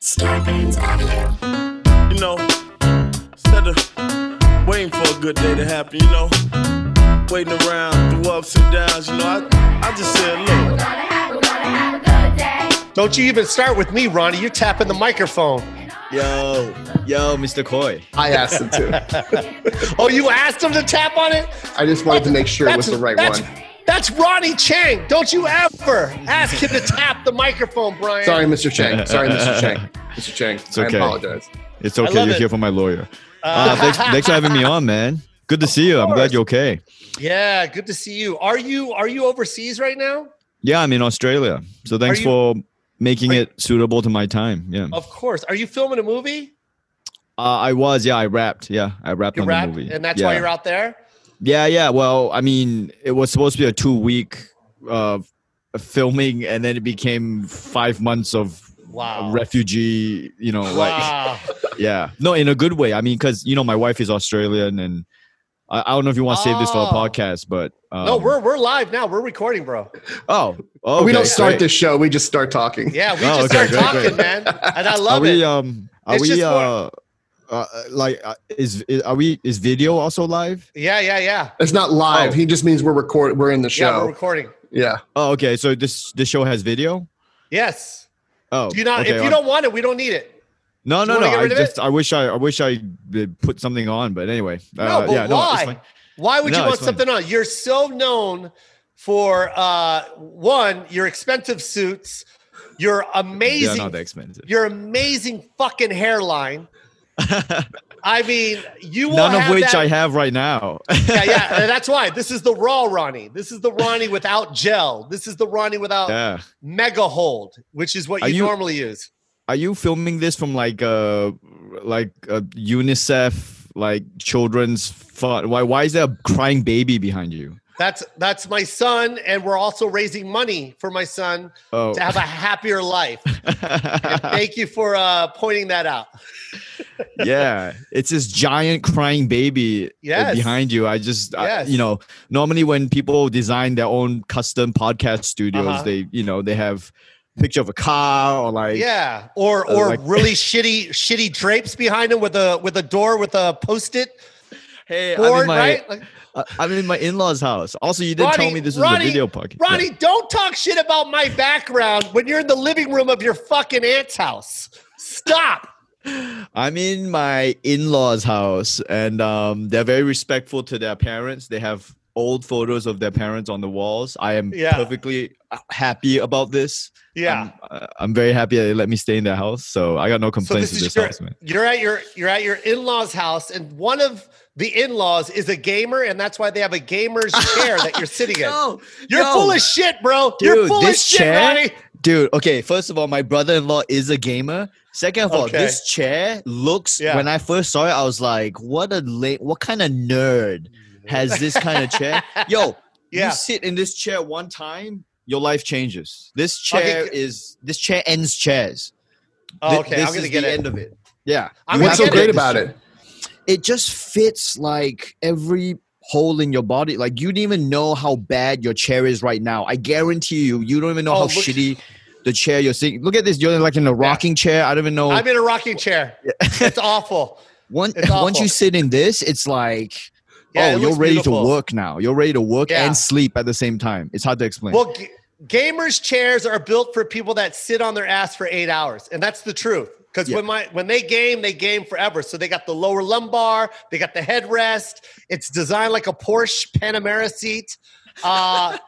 Scarpins Avenue. You know, instead of waiting for a good day to happen, you know, waiting around through ups and downs, you know, I, I just said, look, We're gonna have, we're gonna have a good day. Don't you even start with me, Ronny. You're tapping the microphone. Yo, yo, Mr. Koy. I asked him to. Oh, you asked him to tap on it? I just wanted to make sure it was the right one. That's Ronny Chieng. Don't you ever ask him to tap the microphone, Brian. Sorry, Mr. Chieng. Sorry, Mr. Chieng. Mr. Chieng. okay. I apologize. It's okay. You're it. here for my lawyer. Uh, thanks, thanks for having me on, man. Good to see you. I'm glad you're okay. Yeah, good to see you. Are you are you overseas right now? Yeah, I'm in Australia. So thanks you- for making are you- it suitable to my time. Yeah. Of course. Are you filming a movie? Uh, I was. Yeah, I rapped. Yeah, I rapped You on rap, the movie. and that's yeah. why you're out there. Yeah, yeah. Well, I mean, it was supposed to be a two week uh, filming, and then it became five months of Wow. refugee. You know, like yeah, no, in a good way. I mean, because you know, my wife is Australian, and I, I don't know if you want to save this for a Oh. podcast, but um, no, we're we're live now. We're recording, bro. oh, oh we don't start great. this show. We just start talking. Yeah, we Oh, just okay, start great, talking, great. man. And I Are love we it. um? Are It's we just uh, uh? Like, uh, is, is are we? Is video also live? yeah, yeah, yeah. It's not live. Oh. He just means we're recording We're in the show Yeah, we're recording. Yeah. Oh, okay. So this this show has video. Yes. Oh, Do you not okay, if you uh, don't want it, we don't need it. No, Do no, no. I just it? I wish I I wish I uh, put something on, but anyway. No, uh, but yeah, no, it's why? fine. why would you No, want it's fine. something on? You're so known for uh one, your expensive suits, your Yeah, amazing not that expensive. your amazing fucking hairline. I mean, you None of which that- I have right now. yeah, yeah, that's why this is the raw Ronny. This is the Ronny without gel. This is the Ronny without yeah. mega hold, which is what you, you- normally use. Are you filming this from like a like a UNICEF like children's fun? Why why is there a crying baby behind you? That's that's my son, and we're also raising money for my son Oh. to have a happier life. Thank you for uh, pointing that out. Yeah, it's this giant crying baby uh, Yes. behind you. I just, I- you know, normally when people design their own custom podcast studios, Uh-huh. they, you know, they have picture of a car or like, Yeah, or Uh, or like- really shitty shitty drapes behind him with a with a door with a post it hey, I'm board, in my, right? Like, uh, I'm in my in-laws' house. Also, you didn't tell me this was Ronny- a video podcast. Ronny, don't talk shit about my background when you're in the living room of your fucking aunt's house. Stop. I'm in my in-laws' house, and um, they're very respectful to their parents. They have old photos of their parents on the walls. I am Yeah. perfectly uh, happy about this. Yeah. I'm, uh, I'm very happy that they let me stay in their house. So I got no complaints so this this your, house, man. you're at your you're at your in-laws house and one of the in-laws is a gamer and that's why they have a gamer's chair that you're sitting in. No, You're no. full of shit, bro. you're Dude, full of shit, chair- Ronny. Dude, okay, first of all, my brother-in-law is a gamer. Second of all, Okay. this chair looks Yeah. when I first saw it, I was like, what a late what kind of nerd has this kind of chair? Yo, Yeah. you sit in this chair one time, your life changes. This chair g- is this chair ends chairs. Oh, okay, this I'm gonna is get the it. end of it. Yeah. I'm What's so great get about chair. it? It just fits like every hole in your body. Like you don't even know how bad your chair is right now. I guarantee you, you don't even know Oh, how look- shitty the chair you're sitting. Look at this. You're like in a rocking chair. I don't even know. I'm in a rocking chair. It's awful. Once it's once you sit in this, it's like Yeah, it oh, you're ready beautiful. to work now. You're ready to work Yeah. and sleep at the same time. It's hard to explain. Well, g- gamers chairs are built for people that sit on their ass for eight hours, and that's the truth. Because Yeah. when my when they game, they game forever. So they got the lower lumbar, they got the headrest. It's designed like a Porsche Panamera seat. Uh,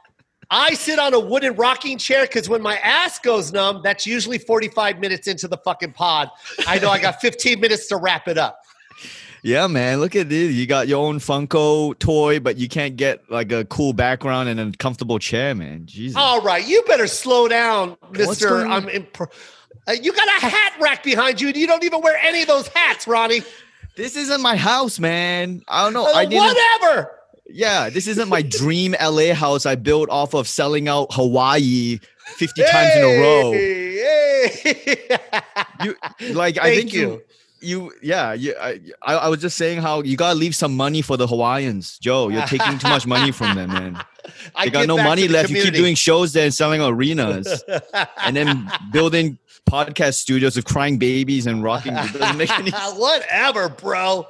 I sit on a wooden rocking chair because when my ass goes numb, that's usually 45 minutes into the fucking pod. I know I got 15 minutes to wrap it up. Yeah, man. Look at this. You got your own Funko toy, but you can't get like a cool background and a comfortable chair, man. Jesus. All right, you better slow down, Mister. I'm. Imp- uh, you got a hat rack behind you, and you don't even wear any of those hats, Ronny. This isn't my house, man. I don't know. Uh, I didn't. whatever. Yeah, this isn't my dream LA house I built off of selling out Hawaii 50 times in a row. Hey, You like I think you you yeah, you, I, I was just saying how you gotta leave some money for the Hawaiians, Jo. You're taking too much money from them, man. I They got no money left. You keep doing shows there and selling arenas, and then building podcast studios of crying babies and rocking. It doesn't make any. Whatever, bro.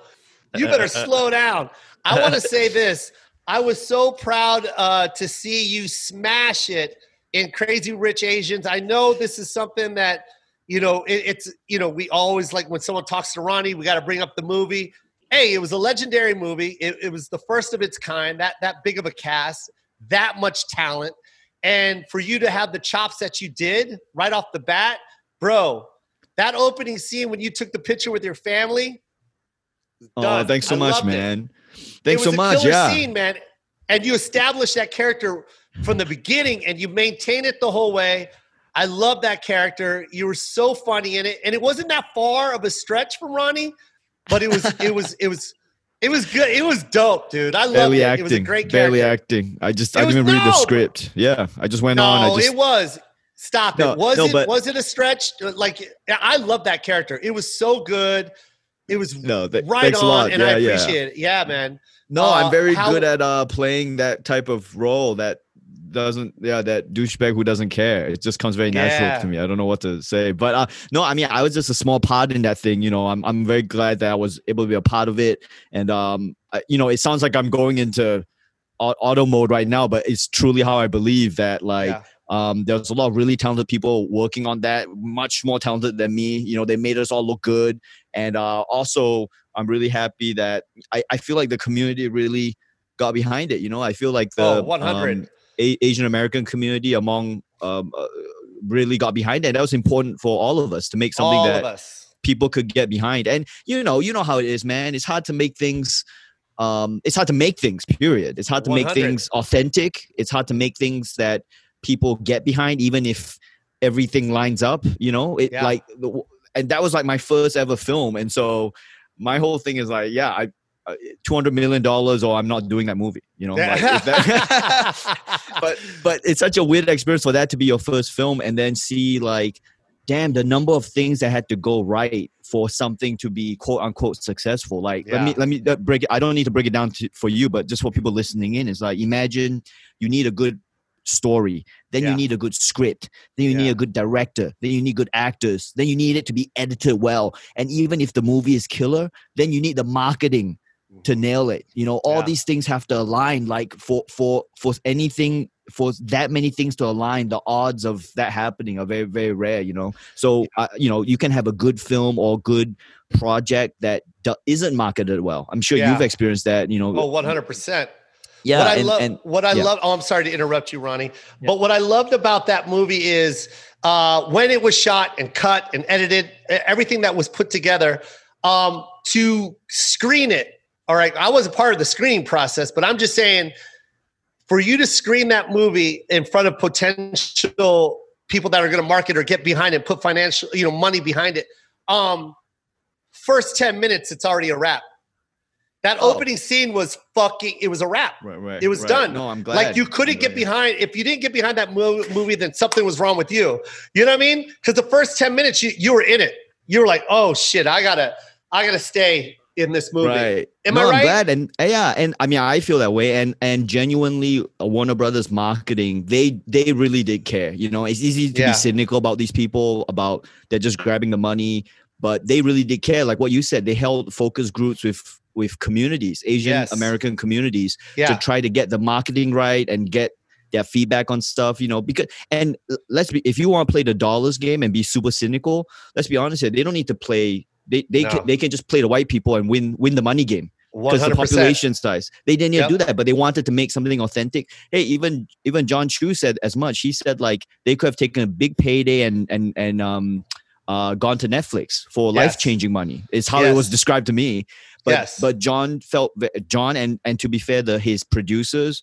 You better slow down. I want to say this. I was so proud uh, to see you smash it in Crazy Rich Asians. I know this is something that you know it, it's you know we always like when someone talks to Ronny, we got to bring up the movie. Hey, it was a legendary movie. It, it was the first of its kind. That that big of a cast, that much talent, and for you to have the chops that you did right off the bat, bro. That opening scene when you took the picture with your family. Oh, thanks so I much, man. It Thanks so much. Yeah. scene, man. And you established that character from the beginning, and you maintain it the whole way. I love that character. You were so funny in it, and it wasn't that far of a stretch from Ronny, but it was, it was, it was, it was good. It was dope, dude. I Barely it. acting. It was a great character. barely acting. I just It I didn't even read the script. Yeah, I just went on. No, I just it was. Stop No, it. Was no, it? but- was it a stretch? Like I love that character. It was so good. It was no. Th- right on, a lot. and yeah, I yeah. appreciate it. Yeah, man. No, Uh, I'm very how- good at uh playing that type of role that doesn't yeah that douchebag who doesn't care it just comes very natural Yeah. to me i don't know what to say but uh no i mean i was just a small part in that thing you know i'm, I'm very glad that i was able to be a part of it and um I, you know it sounds like i'm going into auto mode right now but it's truly how i believe that like Yeah. Um, there's a lot of really talented people working on that, much more talented than me. You know, they made us all look good. And uh, also, I'm really happy that I, I feel like the community really got behind it. You know, I feel like the Oh, 100. um, A- Asian American community among um, uh, really got behind it. That was important for all of us to make something All that people could get behind. And you know, you know how it is, man. It's hard to make things. Um, it's hard to make things. Period. It's hard to make things authentic. It's hard to make things that people get behind, even if everything lines up. You know, it Yeah. like, and that was like my first ever film. And so my whole thing is like, yeah, I. Uh, Two hundred million dollars, or I'm not doing that movie. You know, like, that- but but it's such a weird experience for that to be your first film and then see like damn the number of things that had to go right for something to be quote unquote successful like let me let me uh, break it i don't need to break it down to, for you but just for people listening in is like imagine you need a good story. Then Yeah. you need a good script. Then you need a good director. Then you need good actors. Then you need it to be edited well. And even if the movie is killer then you need the marketing to nail it. You know all Yeah. these things have to align like for for for anything for that many things to align the odds of that happening are very very rare you know? So uh, you know you can have a good film or good project that do- isn't marketed well. I'm sure Yeah. you've experienced that you know. Oh, 100%. Yeah what I and, love, and what I yeah. love. Oh, I'm sorry to interrupt you, Ronny. But what I loved about that movie is uh, when it was shot and cut and edited, everything that was put together um, to screen it. All right, I wasn't part of the screening process, but I'm just saying, for you to screen that movie in front of potential people that are going to market or get behind it, put financial, you know, money behind it. Um, first 10 minutes, it's already a wrap. That Oh. opening scene was fucking, it was a wrap. right, right, It was right. done. no i'm glad Like you couldn't I'm get behind if you didn't get behind that mo- movie, then something was wrong with you. You know what I mean? Because the first ten minutes, you you were in it. You were like, oh shit, I gotta I gotta stay in this movie. Right. Am no, I right? I'm glad, and yeah, and I mean, I feel that way, and and genuinely, uh, Warner Brothers marketing, they they really did care. You know, it's easy to Yeah. be cynical about these people, about they're just grabbing the money, but they really did care. Like what you said, they held focus groups with with communities, Asian Yes. American communities, Yeah. to try to get the marketing right and get their feedback on stuff. You know, because and let's be, if you want to play the dollars game and be super cynical, let's be honest here, they don't need to play. They they No. can they can just play the white people and win win the money game because the population size. They didn't Yep. do that, but they wanted to make something authentic. Hey, even even Jon Chu said as much. He said like they could have taken a big payday and and and um uh gone to Netflix for Yes. life changing money. Is how it was described to me. But Yes. but Jon felt Jon and and to be fair, the his producers.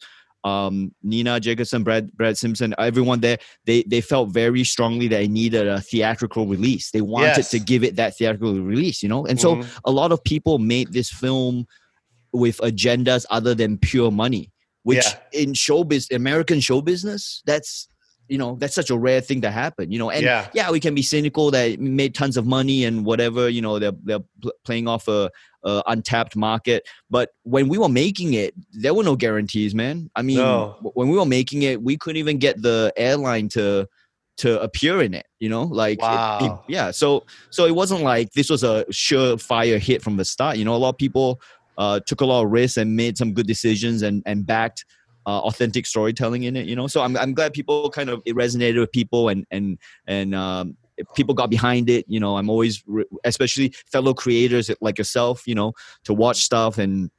Um, Nina Jacobson, Brad, Brad Simpson, everyone there, they they felt very strongly that it needed a theatrical release. They wanted Yes. to give it that theatrical release, you know. And so Mhm. a lot of people made this film with agendas other than pure money which Yeah. in show biz american show business that's you know that's such a rare thing to happen you know and Yeah. yeah, we can be cynical that made tons of money and whatever you know they're, they're pl- playing off a, a untapped market but when we were making it there were no guarantees man i mean No. when we were making it we couldn't even get the airline to to appear in it. You know, like it- Wow. it- yeah. So so it wasn't like this was a surefire hit from the start. You know, a lot of people uh, took a lot of risks and made some good decisions and and backed uh, authentic storytelling in it. You know, so I'm I'm glad people kind of it resonated with people and and and um, people got behind it. You know, I'm always re- especially fellow creators like yourself. You know, to watch stuff and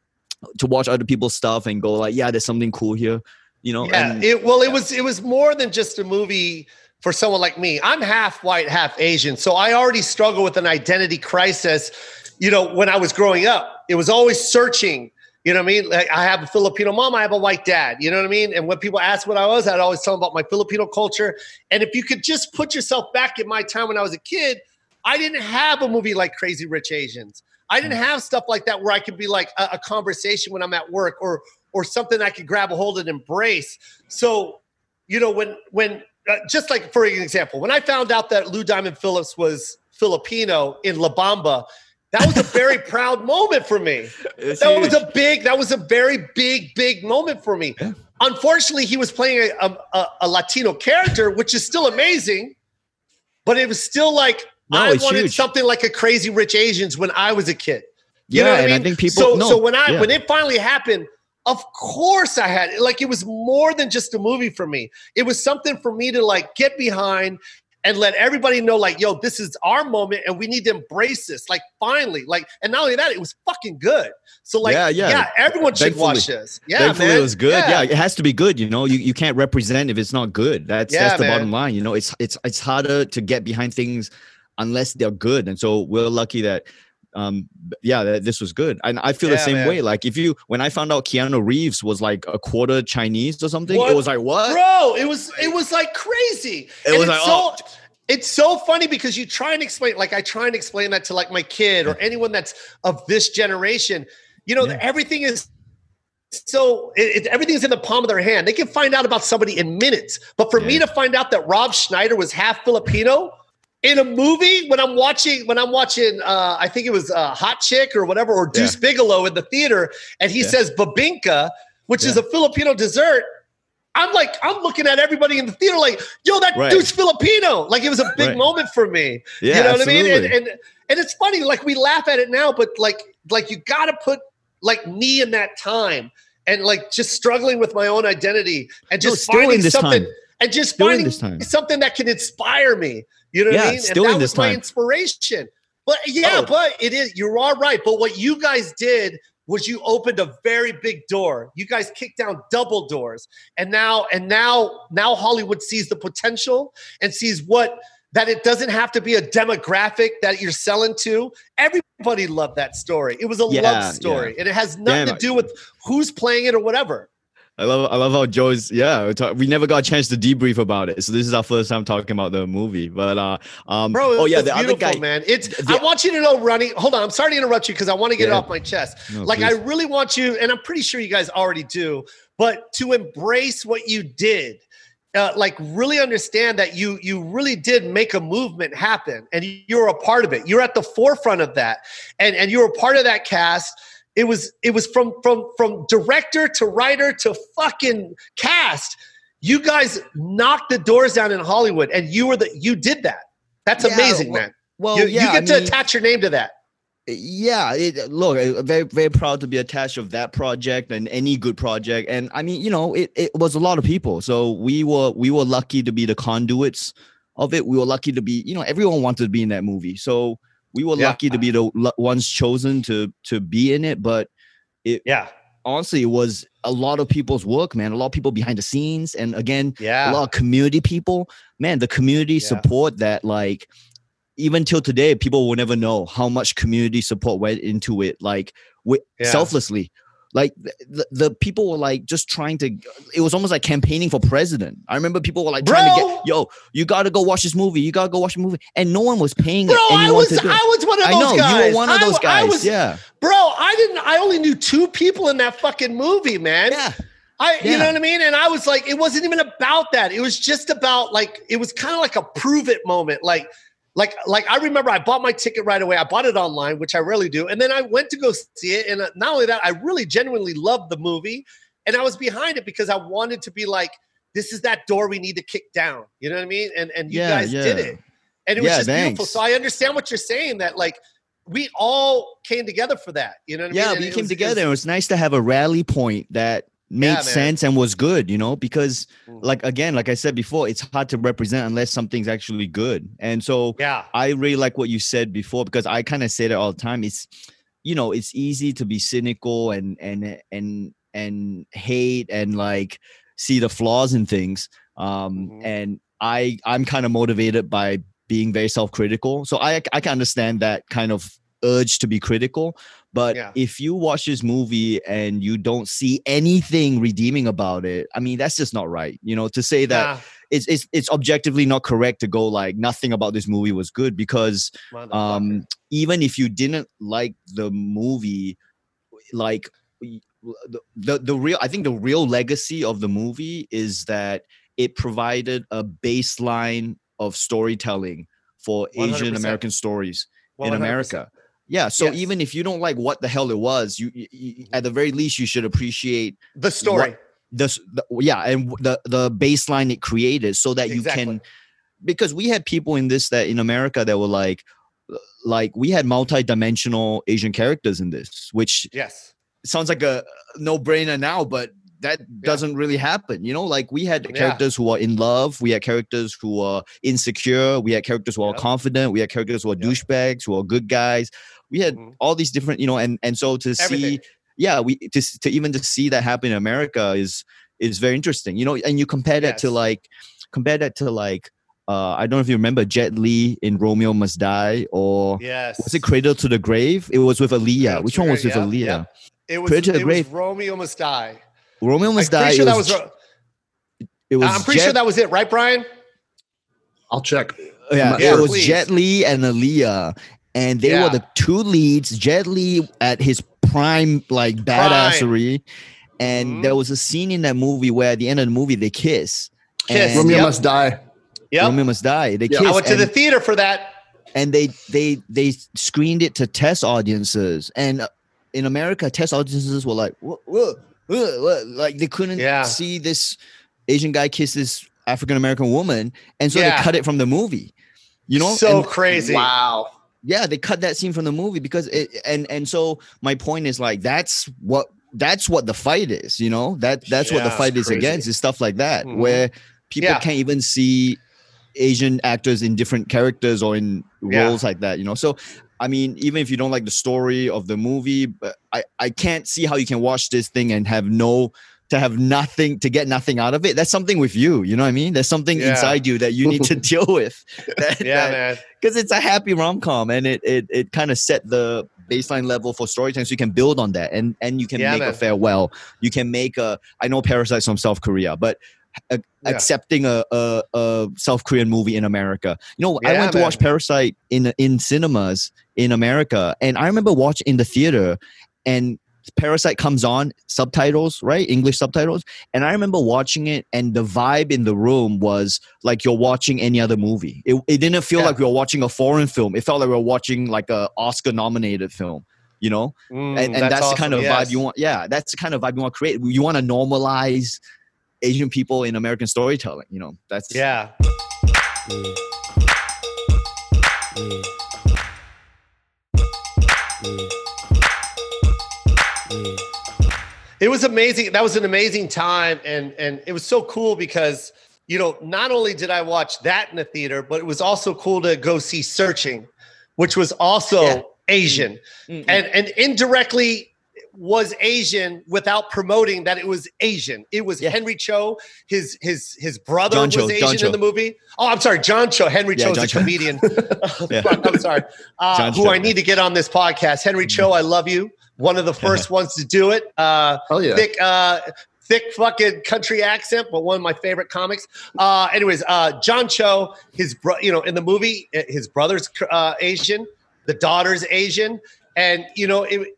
to watch other people's stuff and go like, yeah, there's something cool here. You know, Yeah, and it, well, it was it was more than just a movie for someone like me. I'm half white, half Asian, so I already struggle with an identity crisis. You know, when I was growing up, it was always searching. You know what I mean? Like I have a Filipino mom, I have a white dad. You know what I mean? And when people ask what I was, I'd always tell them about my Filipino culture. And if you could just put yourself back in my time when I was a kid, I didn't have a movie like Crazy Rich Asians. I didn't have stuff like that where I could be like a, a conversation when I'm at work or or something I could grab a hold and embrace. So, you know, when when uh, just like for an example, when I found out that Lou Diamond Phillips was Filipino in La Bamba, that was a very proud moment for me. It's That was a big, that was a very big, big moment for me. Yeah. Unfortunately, he was playing a, a, a Latino character, which is still amazing, but it was still like No, I wanted huge. something like a Crazy Rich Asians when I was a kid. You yeah, know what and I I mean? think people. So, no, so when I yeah. when it finally happened, of course I had like it was more than just a movie for me. It was something for me to like get behind and let everybody know, like, yo, this is our moment, and we need to embrace this. Like, finally, like, and not only that, it was fucking good. So, like, Yeah, yeah. everyone should Thankfully- watch this. Yeah, Thankfully, man. it was good. Yeah. it has to be good. You know, you, you can't represent if it's not good. That's Yeah, that's the man. bottom line. You know, it's it's it's harder to get behind things unless they're good. And so we're lucky that, um, yeah, that this was good. And I feel the same man. way. Like if you when I found out Keanu Reeves was like a quarter Chinese or something, What? it was like what? bro it was it was like crazy It And was it's like, so oh. it's so funny because you try and explain like i try and explain that to like my kid or anyone that's of this generation you know Yeah. everything is so it, it, everything's in the palm of their hand they can find out about somebody in minutes but for me to find out that rob schneider was half filipino in a movie when i'm watching when i'm watching uh i think it was uh hot chick or whatever or deuce bigelow in the theater and he Yeah. says bibingka which is a filipino dessert I'm like, I'm looking at everybody in the theater like, yo, that Right. dude's Filipino. Like it was a big Right. moment for me. Yeah, you know what I mean? And, and and it's funny, like we laugh at it now, but like like you gotta put like me in that time and like just struggling with my own identity and just in finding this something time. and just Still finding something that can inspire me. You know what I mean? still and that was my time. inspiration. But yeah, Oh. but it is you're all right. But what you guys did was you opened a very big door. You guys kicked down double doors. And now and now now Hollywood sees the potential and sees what that it doesn't have to be a demographic that you're selling to. Everybody loved that story. It was a Yeah, love story. And it has nothing Damn. to do with who's playing it or whatever. I love I love how Jo's yeah we, never got a chance to debrief about it so this is our first time talking about the movie but uh um Bro, oh yeah the other guy man. It's the- I want you to know, Ronny. Hold on, I'm sorry to interrupt you because I want to get it off my chest. No, like I really want you, and I'm pretty sure you guys already do, but to embrace what you did. Uh, like really understand that you you really did make a movement happen and you- you're a part of it you're at the forefront of that and and you're a part of that cast it was it was from from from director to writer to fucking cast. You guys knocked the doors down in hollywood and you were the you did that. That's Yeah, amazing well- man. well you, yeah you I get to mean- attach your name to that. yeah it, look I'm very very proud to be attached of that project and any good project. And i mean you know it, it was a lot of people. So we were we were lucky to be the conduits of it. We were lucky to be you know everyone wanted to be in that movie. So we were Yeah. lucky to be the ones chosen to to be in it but it Yeah. honestly it was a lot of people's work man a lot of people behind the scenes and again yeah a lot of community people man the community Yeah. support that like even till today people will never know how much community support went into it like wi- Yeah. selflessly like the, the, people were like just trying to it was almost like campaigning for president i remember people were like trying to get yo you gotta go watch this movie you gotta go watch the movie and no one was paying Bro, I was to do it. I was one of I those know guys. you were one of I those w- I guys was- yeah Bro, I didn't I only knew two people in that fucking movie, man. yeah I you know what I mean? And I was like, it wasn't even about that. It was just about like it was kind of like a prove it moment. Like like like I remember I bought my ticket right away. I bought it online, which I rarely do. And then I went to go see it. And uh, not only that, I really genuinely loved the movie. And I was behind it because I wanted to be like, this is that door we need to kick down. You know what I mean? And and you Yeah, guys did it. And it was Yeah, just beautiful. So I understand what you're saying that like we all came together for that. You know what I yeah, mean? And we it came was- it together. was- It was nice to have a rally point that made Yeah, sense and was good, you know, because Mm. like again, like I said before, it's hard to represent unless something's actually good. And so yeah. I really like what you said before because I kind of say that all the time. It's you know, it's easy to be cynical and and and and hate and like see the flaws in things. Um Mhm. and I I'm kind of motivated by being very self-critical. So I I can understand that kind of urge to be critical. But Yeah. if you watch this movie and you don't see anything redeeming about it, I mean that's just not right. You know, to say that Nah, it's it's it's objectively not correct to go like nothing about this movie was good because um even if you didn't like the movie like the, the real i think the real legacy of the movie is that it provided a baseline of storytelling for asian american stories in 100%. america yeah so Yes. even if you don't like what the hell it was you, you, you at the very least you should appreciate The story. this the, yeah and the the baseline it created so that you Exactly. can because we had people in this that in america that were like uh, like we had multi-dimensional asian characters in this which Yes. sounds like a no-brainer now but that doesn't really happen you know like we had Yeah. characters who are in love we had characters who are insecure we had characters who are confident we had characters who are douchebags who are good guys we had Mhm. all these different you know and and so to see yeah we to, to even to see that happen in america is is very interesting you know and you compare that to like compare that to like uh i don't know if you remember jet li in romeo must die or Yes. was it cradle to the grave it was with aaliyah Cradle which one was with Grave, aaliyah yeah, It was, Cradle to the it was Grave. Romeo Must Die. romeo must I'm die pretty sure it that was, was. J- Ro- it was I'm pretty Jet- sure that was it, right, Brian? I'll check. yeah, Yeah, it was please. Jet Li and Aaliyah, and they Yeah. were the two leads. Jet Li at his prime, like badassery, and Mhm. there was a scene in that movie where at the end of the movie they kiss. Kiss. And Romeo Yep. must die. Yeah. Romeo must die. They Yeah. kiss. I went to and, the theater for that. and they they they screened it to test audiences, and uh, in America, test audiences were like, "Wha- wha- wha- wha," like they couldn't Yeah. see this Asian guy kiss this African American woman, and so Yeah. they cut it from the movie. You know, so And- crazy. Wow. Yeah they cut that scene from the movie because it and and so my point is like that's what that's what the fight is you know that that's what the fight is crazy. against is stuff like that Mhm. where people Yeah. can't even see asian actors in different characters or in Yeah. roles like that you know so i mean even if you don't like the story of the movie but i i can't see how you can watch this thing and have no to have nothing to get nothing out of it that's something with you you know what i mean there's something Yeah. inside you that you need to deal with that, Yeah, that- man. because it's a happy rom com and it it, it kind of set the baseline level for storytelling, so you can build on that and and you can Yeah, make man. a farewell. You can make a I know Parasite's from South Korea, but a, Yeah. accepting a, a a South Korean movie in America. You know, I Yeah, went to watch Parasite in in cinemas in America, and I remember watching in the theater and. Parasite comes on subtitles, right? English subtitles. And I remember watching it, and the vibe in the room was like you're watching any other movie. It, it didn't feel Yeah. like we were watching a foreign film. It felt like we were watching like a Oscar nominated film, you know? Mm, and and that's, the kind of awesome, vibe you want. Yeah, that's the kind of vibe you want to create. You want to normalize Asian people in American storytelling, you know? That's Yeah. It was amazing. That was an amazing time, and and it was so cool because you know not only did I watch that in the theater, but it was also cool to go see Searching, which was also Yeah. Asian, Mm, mm. and and indirectly was Asian without promoting that it was Asian. It was Yeah. Henry Cho, his his his brother John was Cho, Asian in the movie. Oh, I'm sorry, John Cho. Henry Yeah, Cho's John a Cho. comedian. I'm sorry. Uh, who Cho. I need to get on this podcast. Henry Cho, I love you. One of the first ones to do it. Uh, Hell yeah. thick, uh, thick fucking country accent, but one of my favorite comics. Uh, anyways, uh, John Cho, his bro, you know, in the movie, uh, his brother's uh, Asian, the daughter's Asian, and you know, it,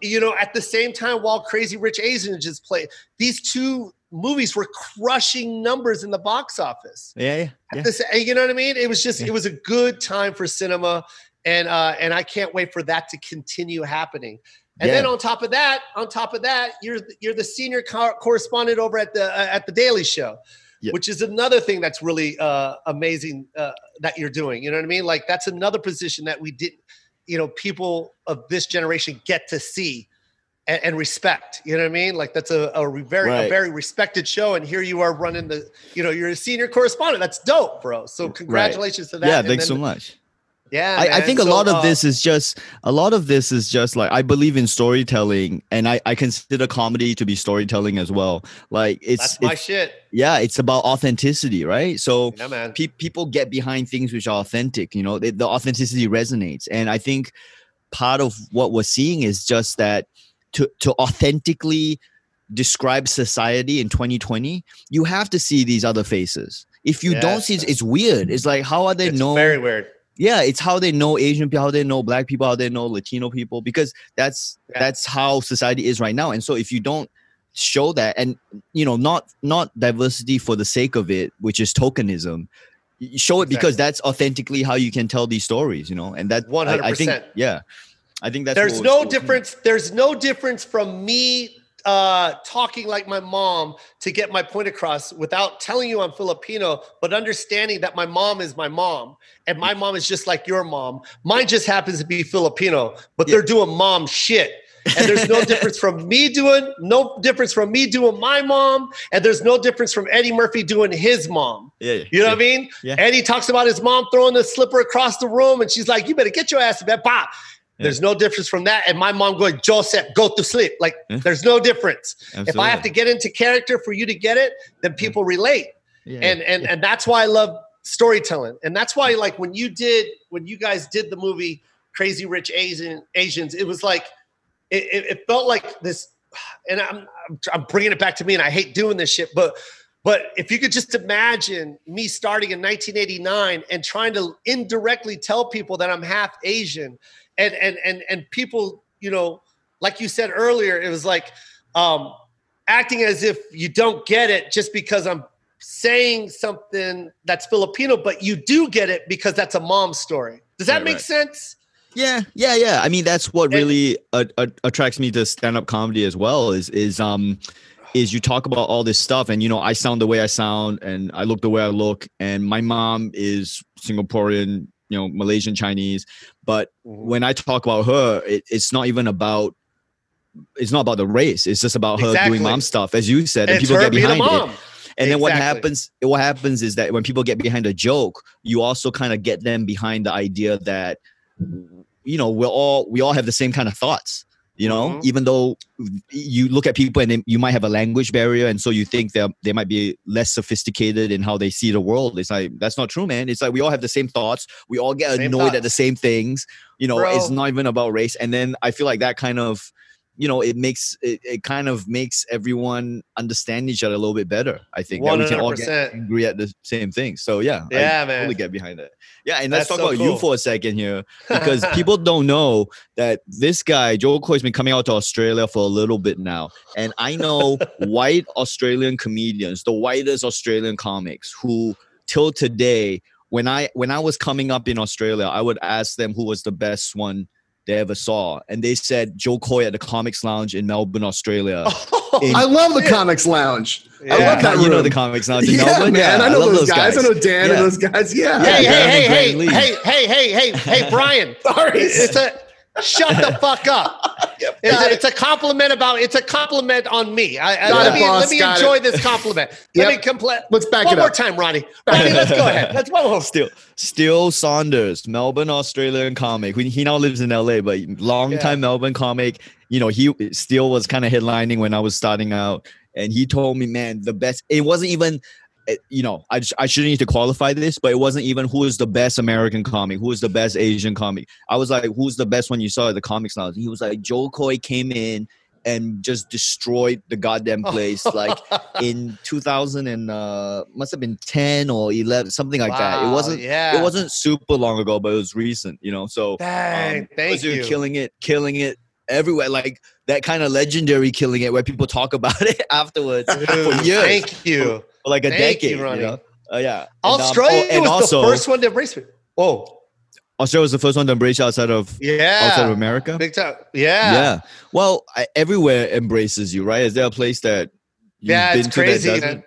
you know, at the same time, while Crazy Rich Asians just play, these two movies were crushing numbers in the box office. yeah, yeah, yeah. This, you know what I mean? It was just, Yeah. it was a good time for cinema, and uh, and I can't wait for that to continue happening. And Yeah. then on top of that, on top of that, you're you're the senior co- correspondent over at the uh, at the Daily Show, Yeah. which is another thing that's really uh, amazing uh, that you're doing. You know what I mean? Like that's another position that we didn't, you know, people of this generation get to see and, and respect. You know what I mean? Like that's a, a very a very respected show, and here you are running the, you know, you're a senior correspondent. That's dope, bro. So congratulations to that. yeah, And thanks then- so much. Yeah, I, I think a lot of uh, this is just a lot of this is just like I believe in storytelling, and I, I consider comedy to be storytelling as well. Like it's, That's my it's shit. yeah, it's about authenticity, right? So Yeah, pe- people get behind things which are authentic. You know, the, the authenticity resonates, and I think part of what we're seeing is just that to to authentically describe society in 2020, you have to see these other faces. If you don't see, it's weird. It's like how are they It's know? very weird. Yeah it's how they know asian people how they know black people how they know latino people because that's Yeah. that's how society is right now. And so if you don't show that and you know not not diversity for the sake of it which is tokenism show it because that's authentically how you can tell these stories you know? And that I- I, think 100%. yeah. I think that's there's no difference there's no difference from me uh talking like my mom to get my point across without telling you i'm filipino but understanding that my mom is my mom and my mom is just like your mom mine just happens to be filipino but Yeah. they're doing mom shit and there's no difference from me doing no difference from me doing my mom and there's no difference from eddie murphy doing his mom yeah, yeah you know yeah. what I mean? Yeah. Eddie talks about his mom throwing the slipper across the room, and she's like, "You better get your ass to bed." Bah. There's no difference from that. And my mom going, Joseph, go to sleep. Like, Yeah. there's no difference. If I have to get into character for you to get it, then people relate. Yeah, And and and that's why I love storytelling. And that's why, like, when you did, when you guys did the movie Crazy Rich Asian Asians, it was like, it, it, felt like this. And I'm, I'm I'm bringing it back to me, and I hate doing this shit, but but if you could just imagine me starting in 1989 and trying to indirectly tell people that I'm half Asian, and and and and people, you know, like you said earlier, it was like um, acting as if you don't get it just because I'm saying something that's Filipino, but you do get it because that's a mom story. Does that Right, make right. sense? Yeah, yeah, yeah. I mean, that's what really uh, uh, attracts me to stand-up comedy as well. Is is um is you talk about all this stuff, and you know, I sound the way I sound, and I look the way I look, and my mom is Singaporean, you know, Malaysian Chinese, but when I talk about her, it, it's not even about. It's not about the race. It's just about her Exactly. doing mom stuff, as you said, and It's people get behind it. And then what happens? What happens is that when people get behind a joke, you also kind of get them behind the idea that you know we're all we all have the same kind of thoughts. You know, Mhm. even though you look at people and they, you might have a language barrier, and so you think that they might be less sophisticated in how they see the world. It's like that's not true, man. It's like we all have the same thoughts. We all get Same annoyed at the same things. You know, it's not even about race. And then I feel like that kind of you know it makes it, it kind of makes everyone understand each other a little bit better i think that we can all get angry at the same thing. So yeah Yeah, I man. totally get behind it yeah and let's That's talk so about you for a second here because people don't know that this guy Jo Koy has been coming out to australia for a little bit now and i know white australian comedians the whitest australian comics who till today when i when i was coming up in australia i would ask them who was the best one they ever saw and they said Jo Koy at the comics lounge in melbourne australia In- I love the Yeah. Comics Lounge. I Yeah. love that you know the comics lounge in yeah, melbourne man. I know love those guys. I know Dan Yeah. and those guys. Yeah. hey, Yeah, hey, hey, Jeremy Grant hey, hey, hey, hey, hey, hey, Brian. Sorry. It's a shut the fuck up. It's got a, it's a compliment about it's a compliment on me. I, I, let me boss, let me enjoy it. this compliment. Let me complete. Let's back One it more time, Ronny. Ronny, let's go ahead. Let's one more. Steele, Steele Saunders, Melbourne, Australian comic. He he now lives in LA, but long time Melbourne comic. You know, he still was kind of headlining when I was starting out, and he told me, man, the best. It wasn't even. You know, I, I shouldn't need to qualify this, but it wasn't even who is the best American comic, who is the best Asian comic. I was like, who's the best one you saw at the comics lounge? He was like, Jo Koy came in and just destroyed the goddamn place. like in 2000 and uh, must have been 10 or 11, something like that. It wasn't Yeah. it wasn't super long ago, but it was recent, you know. So Dang, um, thank you. killing it, killing it everywhere, like that kind of legendary killing it where people talk about it afterwards for years, Thank you. For like a Thank you, decade. You, Ronny. know? Uh, yeah. And, um, Australia oh, and was also, the first one to embrace it. Oh, Australia was the first one to embrace outside of Yeah. outside of America. Big time. Yeah. Yeah. Well, I, everywhere embraces you, right? Is there a place that you've yeah, been it's that crazy. doesn't?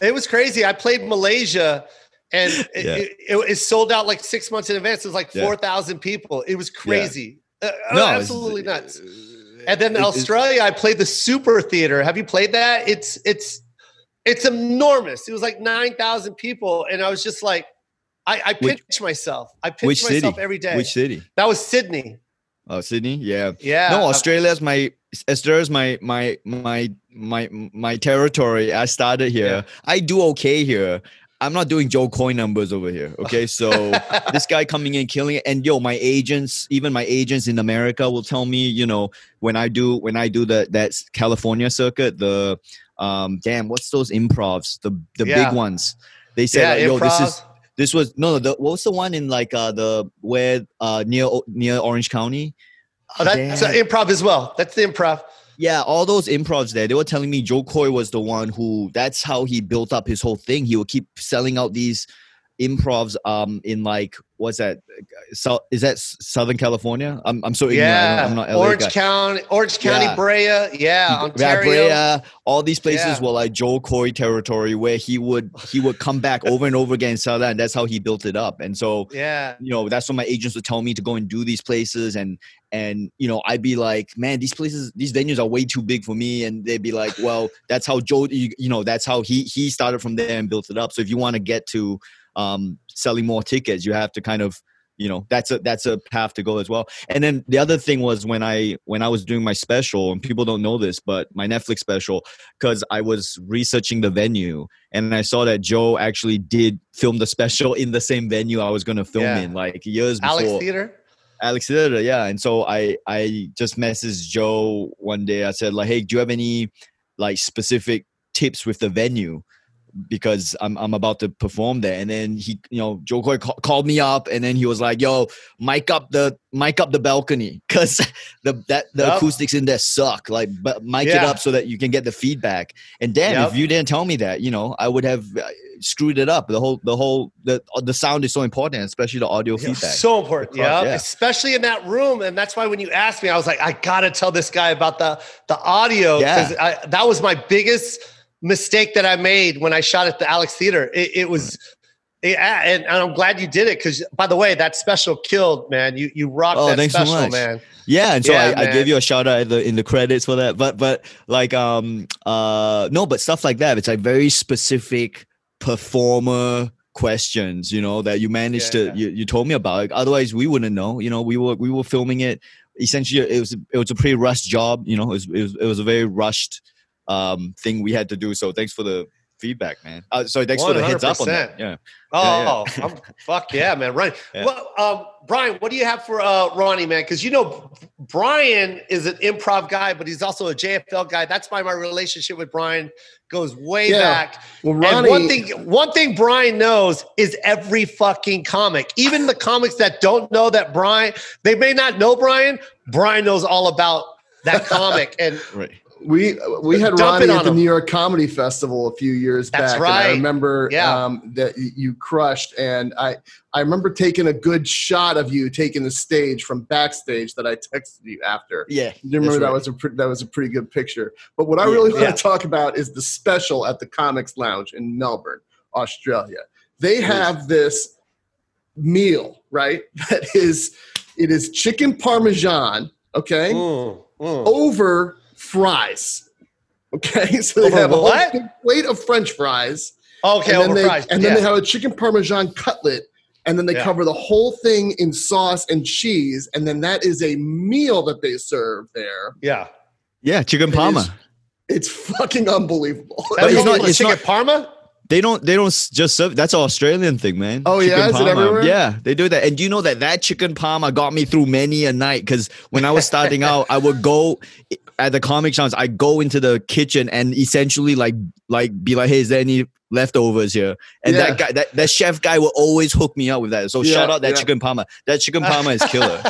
it was crazy. I played Malaysia, and it, Yeah. it, it, it sold out like six months in advance. It was like Yeah. four thousand people. It was crazy. Uh, No, absolutely nuts. And then Australia, I played the Super Theater. Have you played that? It's it's it's enormous. It was like nine thousand people, and I was just like, I, I Which- pitch myself. I pitch Which myself city? every day. Which city? that was Sydney. Oh, Sydney. Yeah. Yeah. no, Australia's my Australia's my my my my my territory. I started here. Yeah. I do okay here. I'm not doing Jo Koy numbers over here. Okay, so this guy coming in killing it, and yo, my agents, even my agents in America, will tell me, you know, when I do when I do the that California circuit, the um, damn, what's those improvs, the the Yeah. big ones. They said, yeah, like, yo, this is this was no, no. The, what was the one in like uh the where uh near near Orange County? Oh, that's uh, Damn. improv as well. That's the improv. Yeah, all those improvs there. They were telling me Jo Koy was the one who. That's how he built up his whole thing. He would keep selling out these improvs. Um, in like what's that? So is that Southern California? I'm I'm so Yeah, I'm not Orange guy. County, Orange County, Yeah. Brea. Yeah, Yeah, Brea, all these places Yeah. were like Jo Koy territory where he would he would come back over and over again and sell that, and that's how he built it up. And so Yeah, you know that's what my agents would tell me to go and do these places and and you know i'd be like man these places these venues are way too big for me and they'd be like well that's how joe you, you know that's how he he started from there and built it up so if you want to get to um selling more tickets you have to kind of you know that's a that's a path to go as well and then the other thing was when i when i was doing my special and people don't know this but my netflix special because i was researching the venue and i saw that Jo actually did film the special in the same venue i was going to film Yeah. in like years before Alex Theater. Alex Theater, yeah. And so I I just messaged Jo one day. I said like, hey, do you have any like specific tips with the venue? Because I'm I'm about to perform there. And then he, you know, Jo Koy ca- called me up, and then he was like, yo, mic up the mic up the balcony, cause the that the Yup. acoustics in there suck. Like, but mic it up so that you can get the feedback. And damn, Yup. if you didn't tell me that, you know, I would have uh, screwed it up. The whole the whole the the sound is so important, especially the audio Yeah, feedback. So important, Across- yeah. yeah. Especially in that room, and that's why when you asked me, I was like, I gotta tell this guy about the the audio Yeah. because that was my biggest mistake that I made when I shot at the Alex Theater. It, it was, yeah, and, and I'm glad you did it because, by the way, that special killed, man. You you rocked Oh, that thanks so much. man. Yeah, and so Yeah, I, I gave you a shout out in the, in the credits for that. But but like um uh no, but stuff like that. It's like very specific performer questions, you know, that you managed Yeah, to yeah. You, you told me about. Like, otherwise, we wouldn't know. You know, we were we were filming it. Essentially, it was it was a pretty rushed job. You know, it was it was, it was a very rushed um thing we had to do. So thanks for the feedback, man. Uh, so thanks for the heads up on that. 100%. Yeah. Oh, I'm, fuck yeah, man. Ryan. Yeah. Well, um, Brian, what do you have for uh, Ronny, man? Because you know, Brian is an improv guy, but he's also a JFL guy. That's why my relationship with Brian goes way Yeah. back. Well, And Ronny, one thing, one thing Brian knows is every fucking comic. Even the comics that don't know that Brian, they may not know Brian. Brian knows all about that comic, and Right. We we had Dump Ronny at the him. New York Comedy Festival a few years That's back. And I remember Yeah. um, that you crushed, and I I remember taking a good shot of you taking the stage from backstage that I texted you after. Yeah. You remember that right. was a pre- that was a pretty good picture. But what I Yeah. really want Yeah. to talk about is the special at the Comics Lounge in Melbourne, Australia. They have this meal, right? That is it is chicken parmesan, okay, Mm, mm. over fries. Okay, so they Over have a whole what? big plate of French fries, okay, and then they fries. and then yeah. they have a chicken parmesan cutlet, and then they Yeah. cover the whole thing in sauce and cheese, and then that is a meal that they serve there. yeah. Yeah, chicken parma. is- It's fucking unbelievable. That's it's not- it's chicken not- parma. They don't. They don't just serve. That's an Australian thing, man. Oh, yeah? Is it everywhere? Yeah, they do that. And do you know that that chicken parma got me through many a night? Because when I was starting out, I would go at the comic shops. I go into the kitchen and essentially like like be like, "Hey, is there any leftovers here?" And Yeah. that guy, that, that chef guy, will always hook me up with that. So Yeah, shout out that yeah. chicken parma. That chicken parma is killer.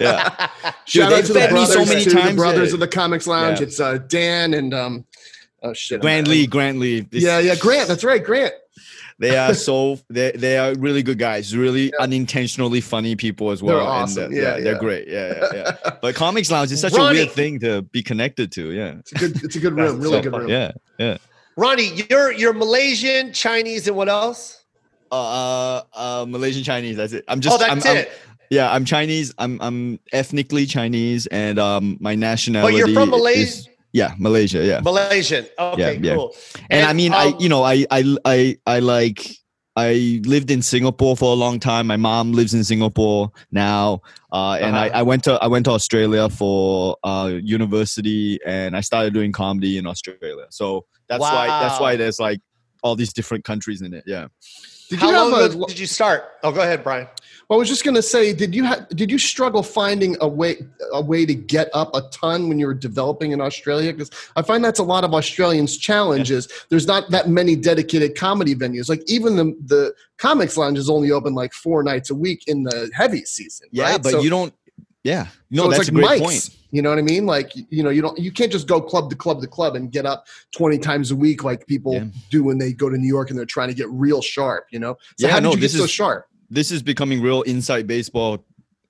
yeah. Shout out to the me brothers, so many to times, the brothers of the Comics Lounge. It's uh, Dan and um, oh shit, Grant Lee, Grant Lee. Yeah, yeah, Grant. That's right, Grant. They are so they they are really good guys, really Yeah. unintentionally funny people as well. They're awesome. And, uh, Yeah, they're great. Yeah, yeah, yeah. But Comics Lounge is such a Ronny. weird thing to be connected to. Yeah, It's a good, it's a good room, really so good fun. room. yeah. Yeah. Ronny, you're you're Malaysian, Chinese, and what else? Uh, uh, Malaysian Chinese. That's it. I'm just. oh, that's I'm, I'm- it. yeah, I'm Chinese. I'm I'm ethnically Chinese, and um, my nationality. But you're from is- Malaysia. Yeah, Malaysia. Yeah. Malaysian. Okay, yeah. cool. and, I mean, I um, you know, I I I I like I lived in Singapore for a long time. My mom lives in Singapore now, uh, and Uh-huh. I, I went to I went to Australia for uh, university, and I started doing comedy in Australia. So that's why that's why there's like all these different countries in it. Yeah. Did how you have long a, did you start? Oh, go ahead, Brian. Well, I was just gonna say, did you ha- did you struggle finding a way a way to get up a ton when you were developing in Australia? Because I find that's a lot of Australians' challenges. There's not that many dedicated comedy venues. Like even the the comics lounge is only open like four nights a week in the heavy season. Yeah, right? but So- you don't. Yeah, no, so that's it's a like great point. You know what I mean? Like you know, you don't you can't just go club to club to club and get up twenty times a week like people Yeah. do when they go to New York and they're trying to get real sharp. You know? So Yeah, how did no, you get so is- sharp? This is becoming real inside baseball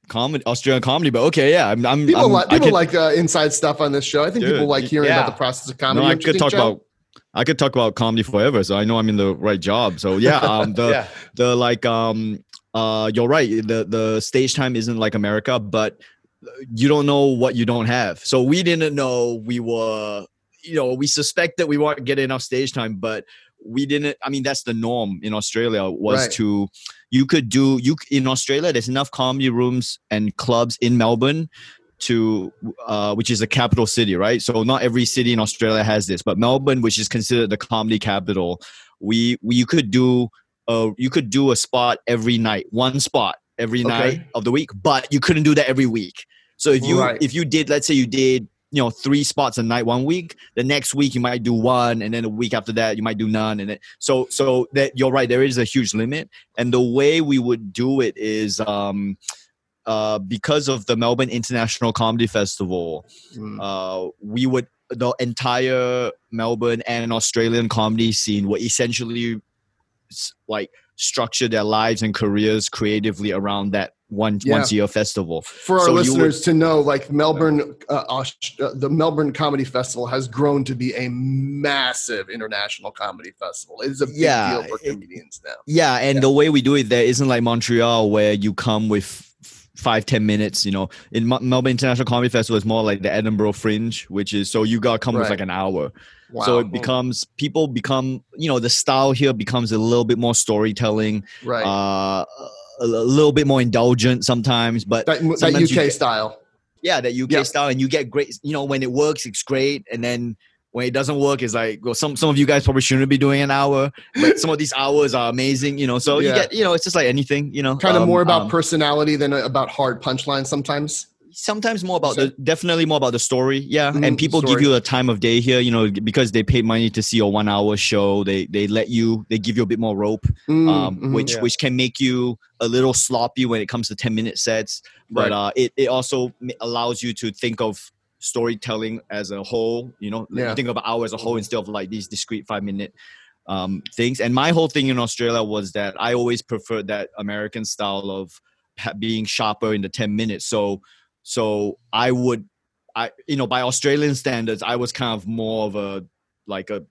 comedy, Australian comedy. But okay, yeah, I'm. I'm People I'm, like people could- like uh, inside stuff on this show. I think Dude, people like hearing yeah. about the process of comedy. No, I could talk about. I could talk about comedy forever, so I know I'm in the right job. So yeah, um, the yeah. the like um uh you're right. The the stage time isn't like America, but you don't know what you don't have. So we didn't know we were, you know, we suspect that we weren't getting enough stage time, but we didn't. I mean, that's the norm in Australia was Right. to you could do you in Australia. There's enough comedy rooms and clubs in Melbourne to uh, which is a capital city, right? So not every city in Australia has this, but Melbourne, which is considered the comedy capital, we, we you could do uh, you could do a spot every night, one spot every Okay. night of the week, but you couldn't do that every week. So if you Right. if you did, let's say you did you know three spots a night one week the next week you might do one and then a week after that you might do none and then so so that you're right there is a huge limit and the way we would do it is um uh because of the melbourne international comedy festival Mm. uh we would the entire melbourne and australian comedy scene would essentially like structure their lives and careers creatively around that one Yeah. once a year festival For our So you would- listeners to know, like Melbourne, uh, uh, the Melbourne Comedy Festival has grown to be a massive international comedy festival. It is a big Yeah, deal for comedians now. Yeah, and Yeah. the way we do it there isn't like Montreal where you come with five ten minutes. You know, in Melbourne International Comedy Festival, it's more like the Edinburgh Fringe, which is so you got to come with like an hour. Wow. So it becomes people become you know the style here becomes a little bit more storytelling, right. uh, a, little bit more indulgent sometimes, but that, sometimes UK get- style. yeah, that UK Yeah. style, and you get great. You know, when it works, it's great, and then when it doesn't work, it's like well, some some of you guys probably shouldn't be doing an hour, but some of these hours are amazing. You know, so Yeah. you get you know, it's just like anything. You know, Kind of um, more about um, personality than about hard punchlines sometimes. Sometimes more about So- the definitely more about the story yeah Mhm, and people give you a time of day here you know because they paid money to see a one hour show they they let you they give you a bit more rope Mm, um, mhm. which Yeah. which can make you a little sloppy when it comes to 10 minute sets but Right. uh, it, it also allows you to think of storytelling as a whole you know Yeah. think of an hour as a whole instead of like these discrete five minute um, things and my whole thing in australia was that i always preferred that american style of being sharper in the 10 minutes so so i would i you know by australian standards i was kind of more of a like a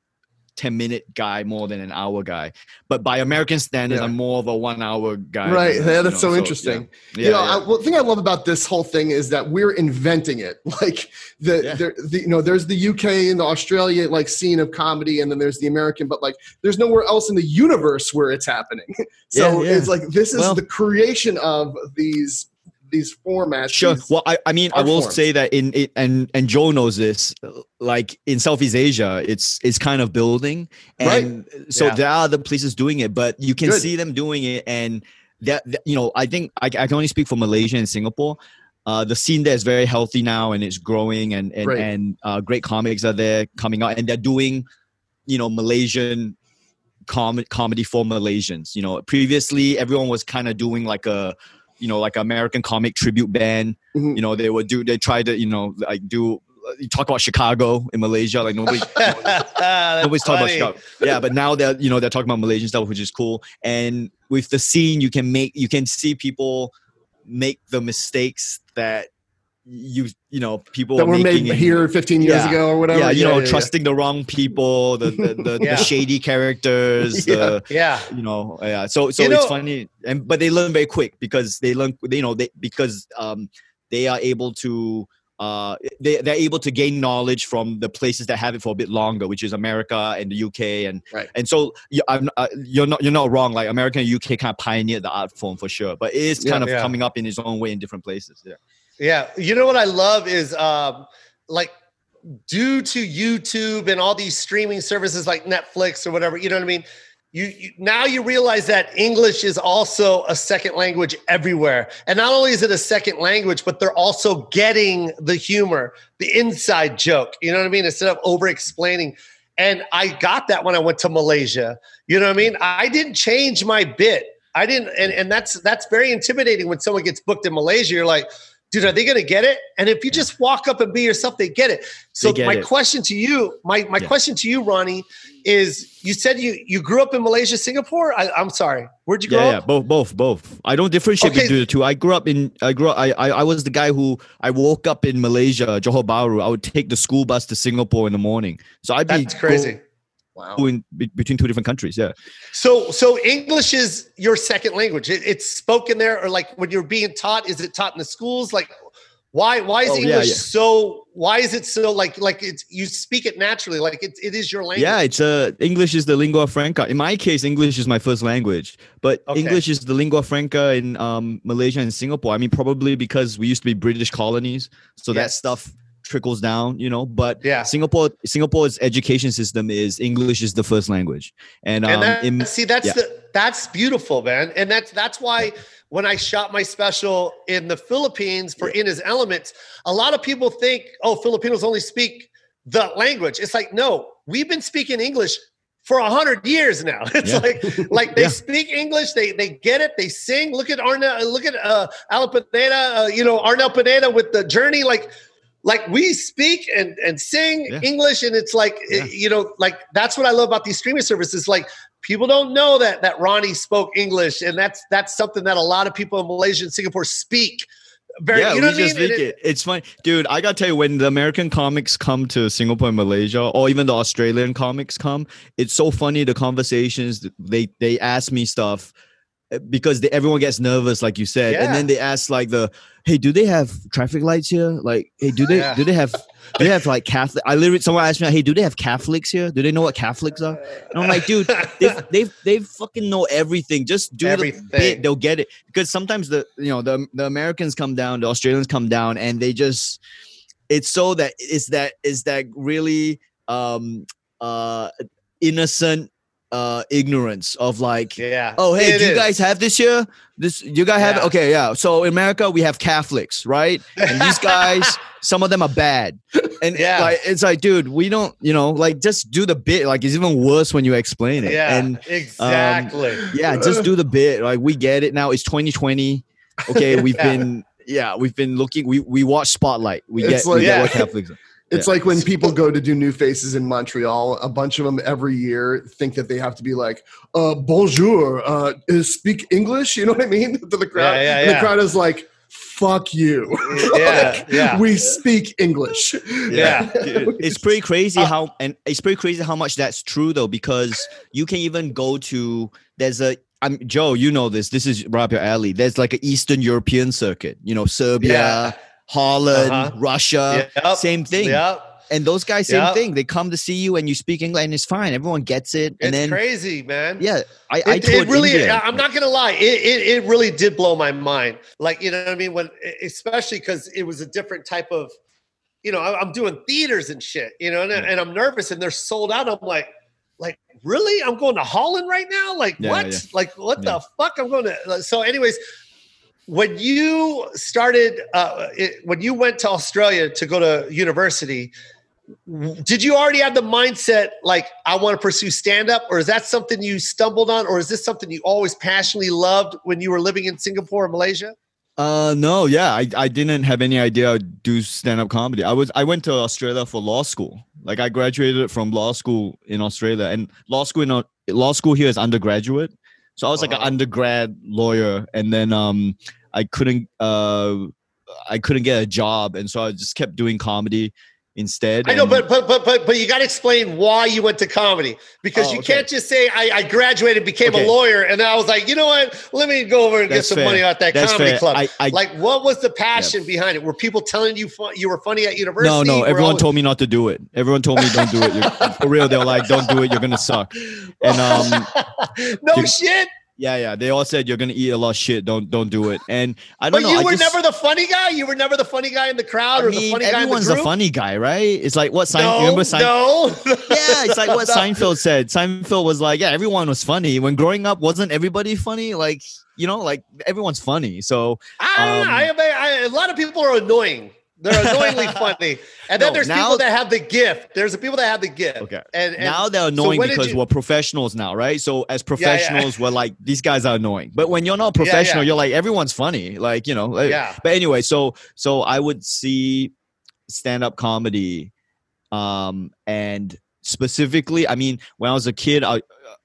10 minute guy more than an hour guy but by american standards Yeah. i'm more of a one hour guy Right. than, Yeah, you that's know, so, yeah. interesting. yeah, you know. I, well, the thing I love about this whole thing is that we're inventing it. Like the, there, the you know, there's the UK and the Australia like scene of comedy, and then there's the American, but like there's nowhere else in the universe where it's happening. so it's like this is Well- the creation of these these formats. Sure. these- Well, I, I mean, I will forms. say that in it, and and Jo knows this. Like in Southeast Asia, it's it's kind of building, and so Yeah. there are other places doing it, but you can Good. see them doing it, and that, that- you know, I think I, I can only speak for Malaysia and Singapore. Uh, the scene there is very healthy now, and it's growing, and and Great. and uh, great comics are there coming out, and they're doing, you know, Malaysian com- comedy for Malaysians. You know, previously everyone was kind of doing like a, you know, like American comic tribute band Mhm. you know they would do they try to you know like do you talk about Chicago in Malaysia, like nobody nobody's talking about. Chicago. Yeah, but now they're you know they're talking about Malaysian stuff, which is cool. And with the scene, you can make you can see people make the mistakes that you you know people that are were made making here 15 years Yeah. ago or whatever. Yeah, you know, yeah, yeah. trusting the wrong people, the the, the, Yeah. the shady characters, Yeah. the Yeah. you know yeah so so You it's know- funny and but they learn very quick because they learn you know they because um they are able to uh they, they're able to gain knowledge from the places that have it for a bit longer which is america and the uk and Right. and so you, I'm, uh, you're not you're not wrong like america and uk kind of pioneered the art form for sure but it is Yeah. kind of Yeah. coming up in its own way in different places yeah Yeah. You know what I love is um like due to YouTube and all these streaming services like Netflix or whatever, you know what I mean? You, you now you realize that English is also a second language everywhere. And not only is it a second language, but they're also getting the humor, the inside joke. You know what I mean? Instead of over explaining. And I got that when I went to Malaysia. You know what I mean? I didn't change my bit. I didn't, and, and that's that's very intimidating when someone gets booked in Malaysia. You're like, dude, are they gonna get it? And if you just walk up and be yourself, they get it. So get my it. question to you, my my Yeah. question to you, Ronny, is you said you you grew up in Malaysia, Singapore? I, I'm sorry. Where'd you grow yeah, yeah, up? both, both, both. I don't differentiate Okay. between the two. I grew up in, I grew up, I, I, I was the guy who I woke up in Malaysia, Johor Bahru. I would take the school bus to Singapore in the morning. So I'd be That's crazy. Wow. be- between two different countries. Yeah, So so English is your second language. It, it's spoken there, or like when you're being taught, is it taught in the schools? Like why why is Oh, English yeah. so why is it so like like it's you speak it naturally, like it, it is your language. yeah. It's uh, English is the lingua franca. In my case, English is my first language, but Okay. English is the lingua franca in um, Malaysia and Singapore. I mean, probably because we used to be British colonies, so that stuff trickles down, you know. But Yeah. Singapore, Singapore's education system is English is the first language, and um, and that, in- see that's yeah. the that's beautiful man and that's that's why when i shot my special in the philippines for in his elements a lot of people think oh filipinos only speak the language it's like no we've been speaking english for a hundred years now it's Yeah. like like they Yeah. speak english they they get it they sing look at arnel look at uh Pineda, uh, you know arnel Pineda with the journey like like we speak and and sing Yeah. english and it's like Yeah. you know like that's what i love about these streaming services like people don't know that that ronny spoke english and that's that's something that a lot of people in malaysia and singapore speak very yeah, you know we I just mean? think And it, it's fun, dude. I gotta tell you, when the American comics come to Singapore and Malaysia, or even the Australian comics come, it's so funny. The conversations they they ask me stuff uh, because they, everyone gets nervous, like you said, and then they ask like the, hey, do they have traffic lights here? Like, hey, do they Yeah. do they have do they have like Catholic? I literally someone asked me, hey, do they have Catholics here? Do they know what Catholics are? And I'm like, dude, they they they fucking know everything. Just do the bit, they'll get it. Because sometimes the you know the the Americans come down, the Australians come down, and they just it's so that it's that is that really um uh innocent uh ignorance of like yeah Oh, hey, do you is. guys have this here? This you guys have? Yeah. Okay, yeah. So in America, we have Catholics, right? And these guys, some of them are bad. And Yeah. like it's like, dude, we don't, you know, like just do the bit. Like it's even worse when you explain it. yeah And exactly yeah, just do the bit. Like we get it now. It's 2020. Okay, we've Yeah. been yeah, we've been looking. We we watch Spotlight. We It's get like- we get Yeah. what Catholics. Are. It's like when people go to do new faces in Montreal, a bunch of them every year think that they have to be like, uh, bonjour, uh, speak English. You know what I mean? To the crowd. Yeah, yeah, And the crowd is like, fuck you. yeah yeah we speak English. Yeah. Dude, it's pretty crazy how and it's pretty crazy how much that's true though because you can even go to there's a I'm Jo you know this this is right up your alley there's like an Eastern European circuit you know Serbia Yeah. Holland Uh-huh. Russia Yep. same thing Yep. and those guys same Yep. thing they come to see you and you speak English and it's fine everyone gets it and it's then crazy man yeah I, it, I it really India. i'm not gonna lie it, it, it really did blow my mind like you know what i mean when especially because it was a different type of you know i'm doing theaters and shit you know and, and i'm nervous and they're sold out i'm like like really i'm going to holland right now like Yeah, what yeah. like what Yeah. the fuck i'm going to so anyways when you started uh, it, when you went to australia to go to university did you already have the mindset like I want to pursue stand up, or is that something you stumbled on, or is this something you always passionately loved when you were living in Singapore or Malaysia? Uh no, yeah, I, I didn't have any idea I'd do stand up comedy. I was I went to Australia for law school. Like I graduated from law school in Australia, and law school in law school here is undergraduate. So I was like an Uh-huh. undergrad lawyer, and then um I couldn't uh I couldn't get a job, and so I just kept doing comedy instead. I know, but but but but but you got to explain why you went to comedy because Oh, you okay. can't just say I, I graduated, became Okay. a lawyer, and then I was like, you know what? Let me go over and get some fair. money out that That's comedy fair. club. I- I- like, what was the passion behind it? Were people telling you fun, you were funny at university? no, no. Everyone all- told me not to do it. Everyone told me don't do it. You're, for real, they're like, "Don't do it. You're gonna suck." And um, no shit. Yeah, yeah. They all said you're gonna eat a lot of shit. Don't don't do it. And I But don't know. you I were just- never the funny guy. You were never the funny guy in the crowd I or the funny guy in the everyone's group. a funny guy, right? It's like what Seinfeld. no, remember Sein, no. Yeah, it's like what Seinfeld said. Seinfeld was like, yeah, everyone was funny. When growing up, wasn't everybody funny? Like, you know, like everyone's funny. So I don't know. Um, I, I, a lot of people are annoying. They're annoyingly funny, and then No, there's now- people that have the gift. There's the people that have the gift. Okay. and, and now they're annoying did because you- we're professionals now, right? So as yeah. professionals, we're like, these guys are annoying. But when you're not professional, yeah. you're like, everyone's funny. Like, you know, like- Yeah. but anyway, so so I would see stand-up comedy um and specifically i mean when i was a kid i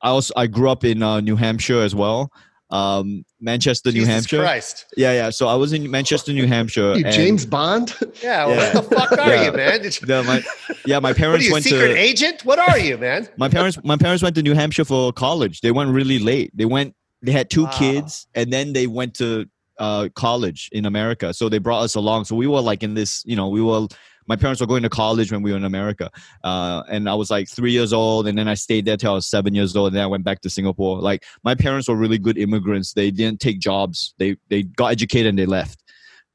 i also i grew up in uh, new hampshire as well um manchester new hampshire Christ. yeah yeah so i was in manchester new hampshire You and James Bond? Yeah, well, Yeah. what the fuck are Yeah. you, man? Did you, the, my, yeah my what are parents you, went secret to agent? What are you, man? my parents my parents went to new hampshire for college they went really late they went they had two Wow. kids and then they went to uh college in america so they brought us along so we were like in this you know we were my parents were going to college when we were in america uh and i was like three years old and then i stayed there till i was seven years old and then i went back to singapore like my parents were really good immigrants they didn't take jobs they they got educated and they left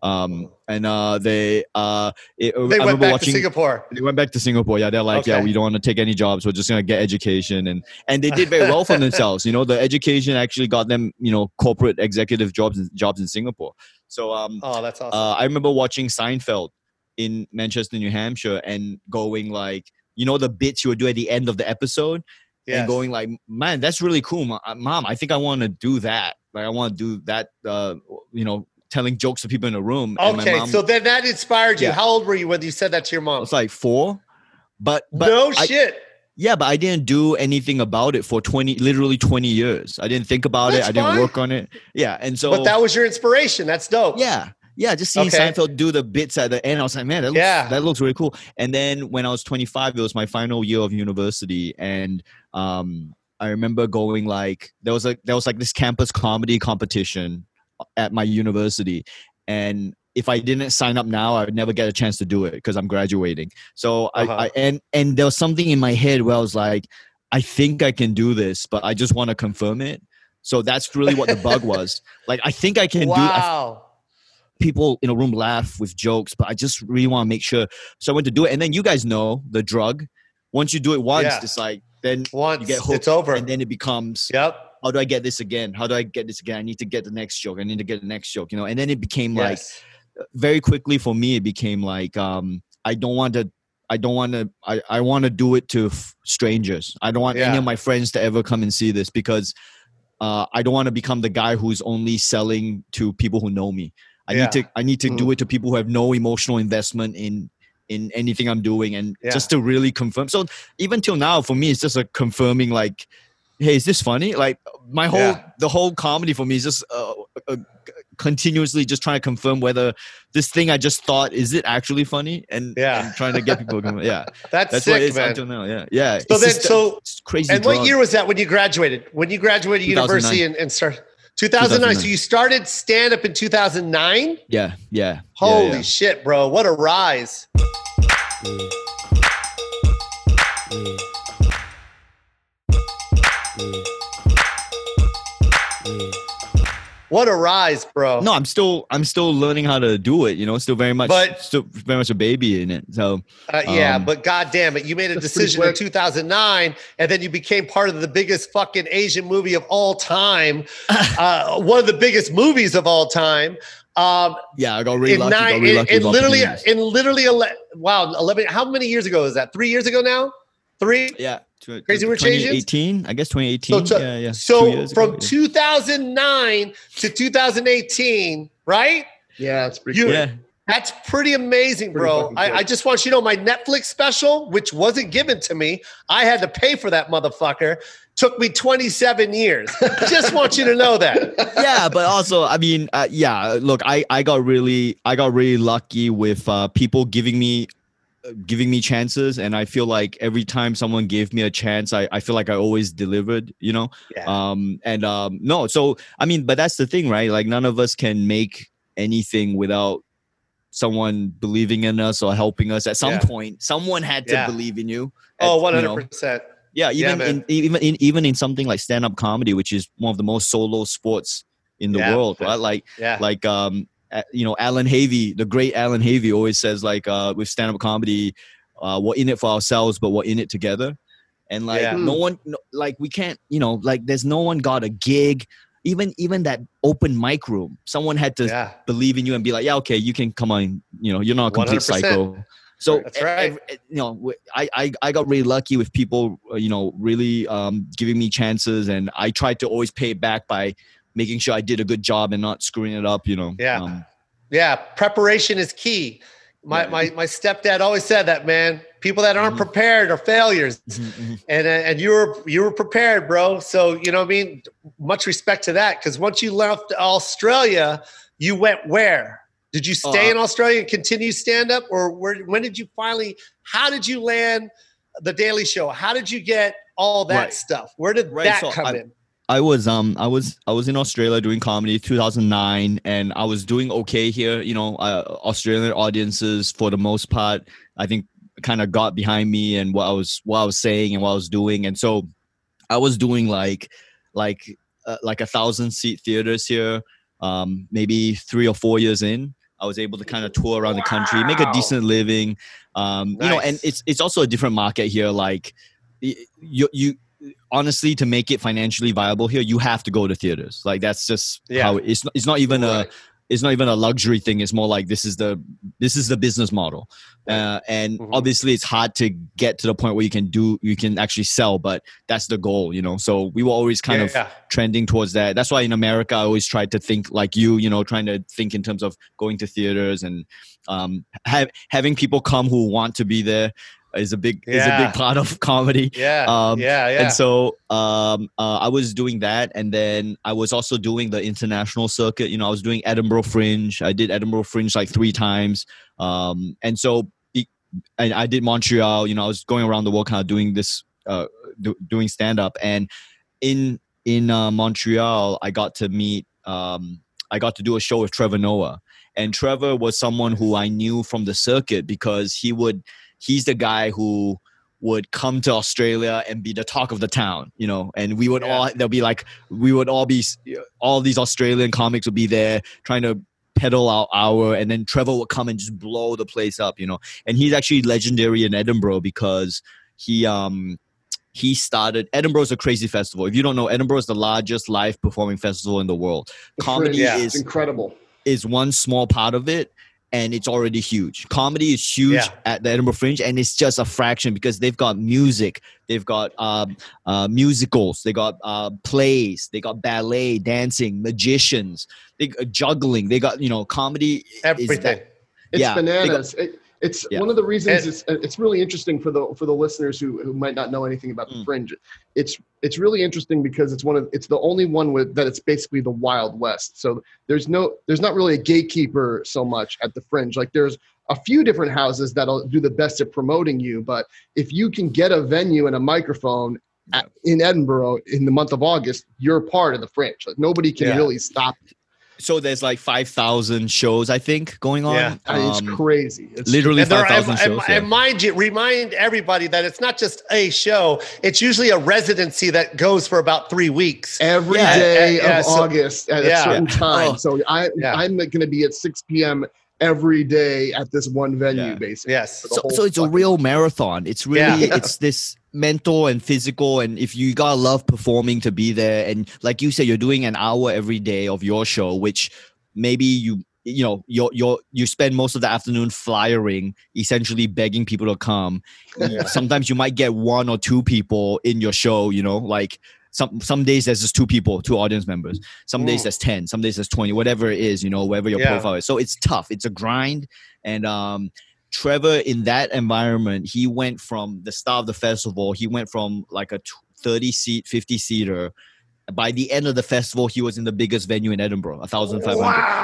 um and uh they uh it, They I went remember back watching, to Singapore. they went back to Singapore. Yeah, they're like, yeah, we don't want to take any jobs. We're just gonna get education, and and they did very well for themselves. You know, the education actually got them, you know, corporate executive jobs in, jobs in Singapore. So um, Oh, that's awesome. uh, I remember watching Seinfeld in Manchester, New Hampshire, and going like, you know, the bits you would do at the end of the episode, Yes. and going like, man, that's really cool, uh, mom. I think I want to do that. Like, I want to do that. Uh, you know, telling jokes to people in a room. and my okay, mom- so then that inspired you. Yeah. How old were you when you said that to your mom? It's like four, but but no I- shit. Yeah, but I didn't do anything about it for 20, literally 20 years. I didn't think about That's it. I didn't fine. work on it. Yeah. And so, but that was your inspiration. That's dope. yeah. Yeah. Just seeing Okay. Seinfeld do the bits at the end, I was like, man, that looks, Yeah. that looks really cool. And then when I was 25, it was my final year of university. And um, I remember going like, there was like, there was like this campus comedy competition at my university. And if I didn't sign up now, I would never get a chance to do it because I'm graduating. So Uh-huh. I, I and and there was something in my head where I was like, I think I can do this, but I just want to confirm it. So that's really what the bug was. Like I think I can do. I, wow. People in a room laugh with jokes, but I just really want to make sure. So I went to do it, and then you guys know the drug. Once you do it once, Yeah. it's like then Once you get hooked, it's over. and then it becomes Yep. how do I get this again? How do I get this again? I need to get the next joke. I need to get the next joke. You know, and then it became like very quickly for me it became like um i don't want to i don't want to i, I want to do it to f- strangers i don't want any of my friends to ever come and see this because uh, i don't want to become the guy who's only selling to people who know me i Yeah. need to i need to do it to people who have no emotional investment in in anything i'm doing and Yeah. just to really confirm so even till now for me it's just a confirming like hey is this funny like my whole Yeah. the whole comedy for me is just uh, uh, continuously just trying to confirm whether this thing I just thought is it actually funny and Yeah. and trying to get people to yeah That's, that's what it sick, is man. until now yeah yeah So It's then, just so it's crazy and what year was that when you graduated? When you graduated university and, and started 2009. So you started stand up in 2009? yeah yeah Holy yeah, yeah. shit, bro. What a rise. What a rise, bro. no I'm still I'm still learning how to do it you know still very much But- still very much a baby in it so Uh, yeah, Um, but god damn it, you made a decision in 2009, and then you became part of the biggest fucking Asian movie of all time, uh, one of the biggest movies of all time. Um, yeah I got really in lucky got really in, lucky in with literally, in literally, ele- wow, 11. How many years ago is that? Three years ago now? Three. yeah Tw- Crazy Rich Asians? 2018, I guess 2018. So, yeah, yeah. so two ago, from yeah. 2009 to 2018, right? Yeah, it's pretty You- cool. yeah. That's pretty amazing, Pretty bro. fucking I. I just want you to know my Netflix special, which wasn't given to me, I had to pay for that motherfucker. Took me 27 years. just want you to know that. yeah, but also, I mean, uh, yeah. Look, I I got really I got really lucky with uh, people giving me giving me chances, and I feel like every time someone gave me a chance, I I feel like I always delivered. You know. Yeah. Um. And um. No. So I mean, but that's the thing, right? Like none of us can make anything without someone believing in us or helping us at some Yeah. point someone had to Yeah. believe in you Oh, At- you know, 100%. yeah, even in even in even in something like stand up comedy, which is one of the most solo sports in the world, right? Like Yeah. like um you know Alan Havey, the great Alan Havey, always says like uh with stand up comedy, uh we're in it for ourselves, but we're in it together. And like Yeah. no one, no, like we can't, you know, like there's no one got a gig. Even even that open mic room, someone had to yeah. believe in you and be like, yeah, okay, you can come on. You know, you're not a complete 100%. psycho. So That's right. ev- you know, I I got really lucky with people, uh, you know, really um, giving me chances, and I tried to always pay it back by making sure I did a good job and not screwing it up. You know. Yeah. Um, Yeah, preparation is key. My, Yeah. my my stepdad always said that, man. People that aren't Mhm. prepared are failures. mhm, mhm. And uh, and you were you were prepared, bro. So you know what I mean. Much respect to that. Because once you left Australia, you went where? Did you stay Uh, in Australia and continue stand up, or where? When did you finally? How did you land the Daily Show? How did you get all that Right. stuff? Where did Right, that so come I- in? I was um I was I was in Australia doing comedy 2009 and I was doing okay here you know uh, Australian audiences for the most part I think kind of got behind me and what I was what I was saying and what I was doing. And so I was doing like like uh, like a thousand seat theaters here um maybe 3 or 4 years in. I was able to kind of tour around the country make a decent living um you know and it's it's also a different market here like you you honestly to make it financially viable here you have to go to theaters. Like that's just Yeah. how it's not, it's not even a it's not even a luxury thing. It's more like this is the this is the business model. Uh, and Mhm. obviously it's hard to get to the point where you can do you can actually sell but that's the goal you know? So we were always kind of yeah. trending towards that. That's why in america i always tried to think like you you know trying to think in terms of going to theaters and um have, having people come who want to be there is a big is a big part of comedy yeah, um, yeah, yeah. and so um, uh, I was doing that, and then I was also doing the international circuit. You know, I was doing Edinburgh Fringe. I did Edinburgh Fringe like three times, um, and so it, and I did Montreal. You know, I was going around the world, kind of doing this, uh, do, doing stand up. And in in uh, Montreal, I got to meet. Um, I got to do a show with Trevor Noah, and Trevor was someone who I knew from the circuit because he would. He's the guy who would come to Australia and be the talk of the town, you know, and we would Yeah. all there'll be like we would all be all these Australian comics would be there trying to peddle our hour and then Trevor would come and just blow the place up, you know. And he's actually legendary in Edinburgh because he um he started Edinburgh's a crazy festival. If you don't know, Edinburgh is the largest live performing festival in the world. Comedy Yeah. is is incredible. is one small part of it and it's already huge. Comedy is huge Yeah. at the Edinburgh Fringe and it's just a fraction because they've got music, they've got um, uh, musicals, they got uh, plays, they got ballet, dancing, magicians, they uh, juggling, they got you know comedy. is Everything. that- It's Yeah, got- bananas. It, it's Yeah. one of the reasons And- it's it's really interesting for the for the listeners who, who might not know anything about the Mm. fringe. It's it's really interesting because it's one of it's the only one with that it's basically the wild west. So there's no there's not really a gatekeeper so much at the fringe. Like there's a few different houses that'll do the best at promoting you, but if you can get a venue and a microphone at, in Edinburgh in the month of August, you're part of the fringe. Like nobody can Yeah. really stop. you. So there's like five thousand shows I think going on. Yeah. I mean, it's Um, crazy. It's literally And, there, five and, shows. yeah. and mind you, remind everybody that it's not just a show; it's usually a residency that goes for about three weeks. every Yeah, day yeah, yeah, of so- August at yeah. a certain time. Oh. So I Yeah. I'm going to be at 6 p.m. every day at this one venue, Yeah. basically. Yes. for the so, whole so it's a fucking real marathon it's really Yeah. it's this mental and physical and if you gotta love performing to be there and like you said you're doing an hour every day of your show which maybe you you know you're you're you spend most of the afternoon flyering essentially begging people to come. Sometimes you might get one or two people in your show you know like some some days there's just two people two audience members. Some days Mm. there's 10 some days there's 20 whatever it is you know whatever your Yeah. profile is. So it's tough. It's a grind and um trevor in that environment he went from the start of the festival he went from like a 30 seat 50 seater. By the end of the festival he was in the biggest venue in edinburgh 1500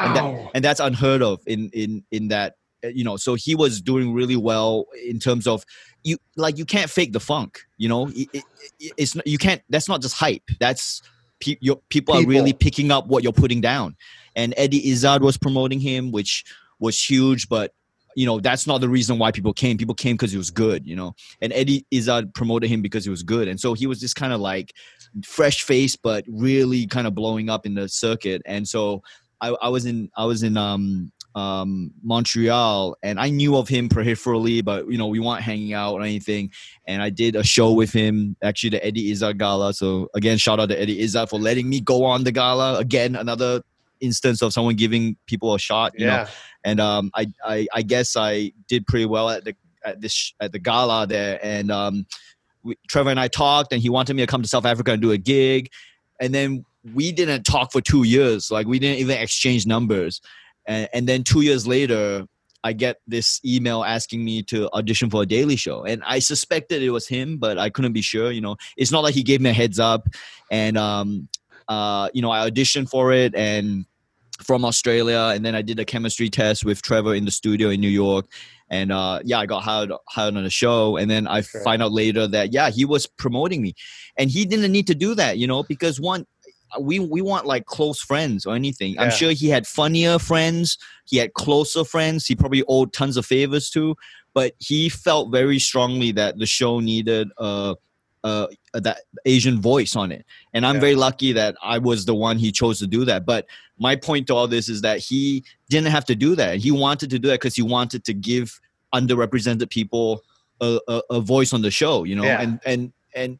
and, that, and that's unheard of in in in that uh, you know so he was doing really well in terms of you like you can't fake the funk you know? It, it, it- it's you can't that's not just hype. That's pe- your, people, are really picking up what you're putting down. And eddie izzard was promoting him which was huge but you know that's not the reason why people came people came because he was good you know and eddie izzard promoted him because he was good and so he was just kind of like fresh face but really kind of blowing up in the circuit and so I, I was in I was in um um Montreal and I knew of him peripherally, but you know, we weren't hanging out or anything. And I did a show with him, actually the Eddie Izzard Gala. So again, shout out to Eddie Izzard for letting me go on the gala. Again, another instance of someone giving people a shot. You know? Yeah. and um, I, I I guess I did pretty well at the at this at the gala there, and um, we, Trevor and I talked, and he wanted me to come to South Africa and do a gig, and then we didn't talk for two years, like we didn't even exchange numbers, and, and then two years later. I get this email asking me to audition for a daily show, and I suspected it was him, but I couldn't be sure. You know, it's not like he gave me a heads up, and um, uh, you know, I auditioned for it, and from Australia, and then I did a chemistry test with Trevor in the studio in New York, and uh, yeah, I got hired hired on the show, and then I Sure. find out later that yeah, he was promoting me, and he didn't need to do that, you know, because one. We we want like close friends or anything. I'm sure he had funnier friends. He had closer friends. He probably owed tons of favors to, but he felt very strongly that the show needed uh, uh, that Asian voice on it. And I'm Yeah. very lucky that I was the one he chose to do that. But my point to all this is that he didn't have to do that. He wanted to do that because he wanted to give underrepresented people a, a, a voice on the show, you know, Yeah. and and and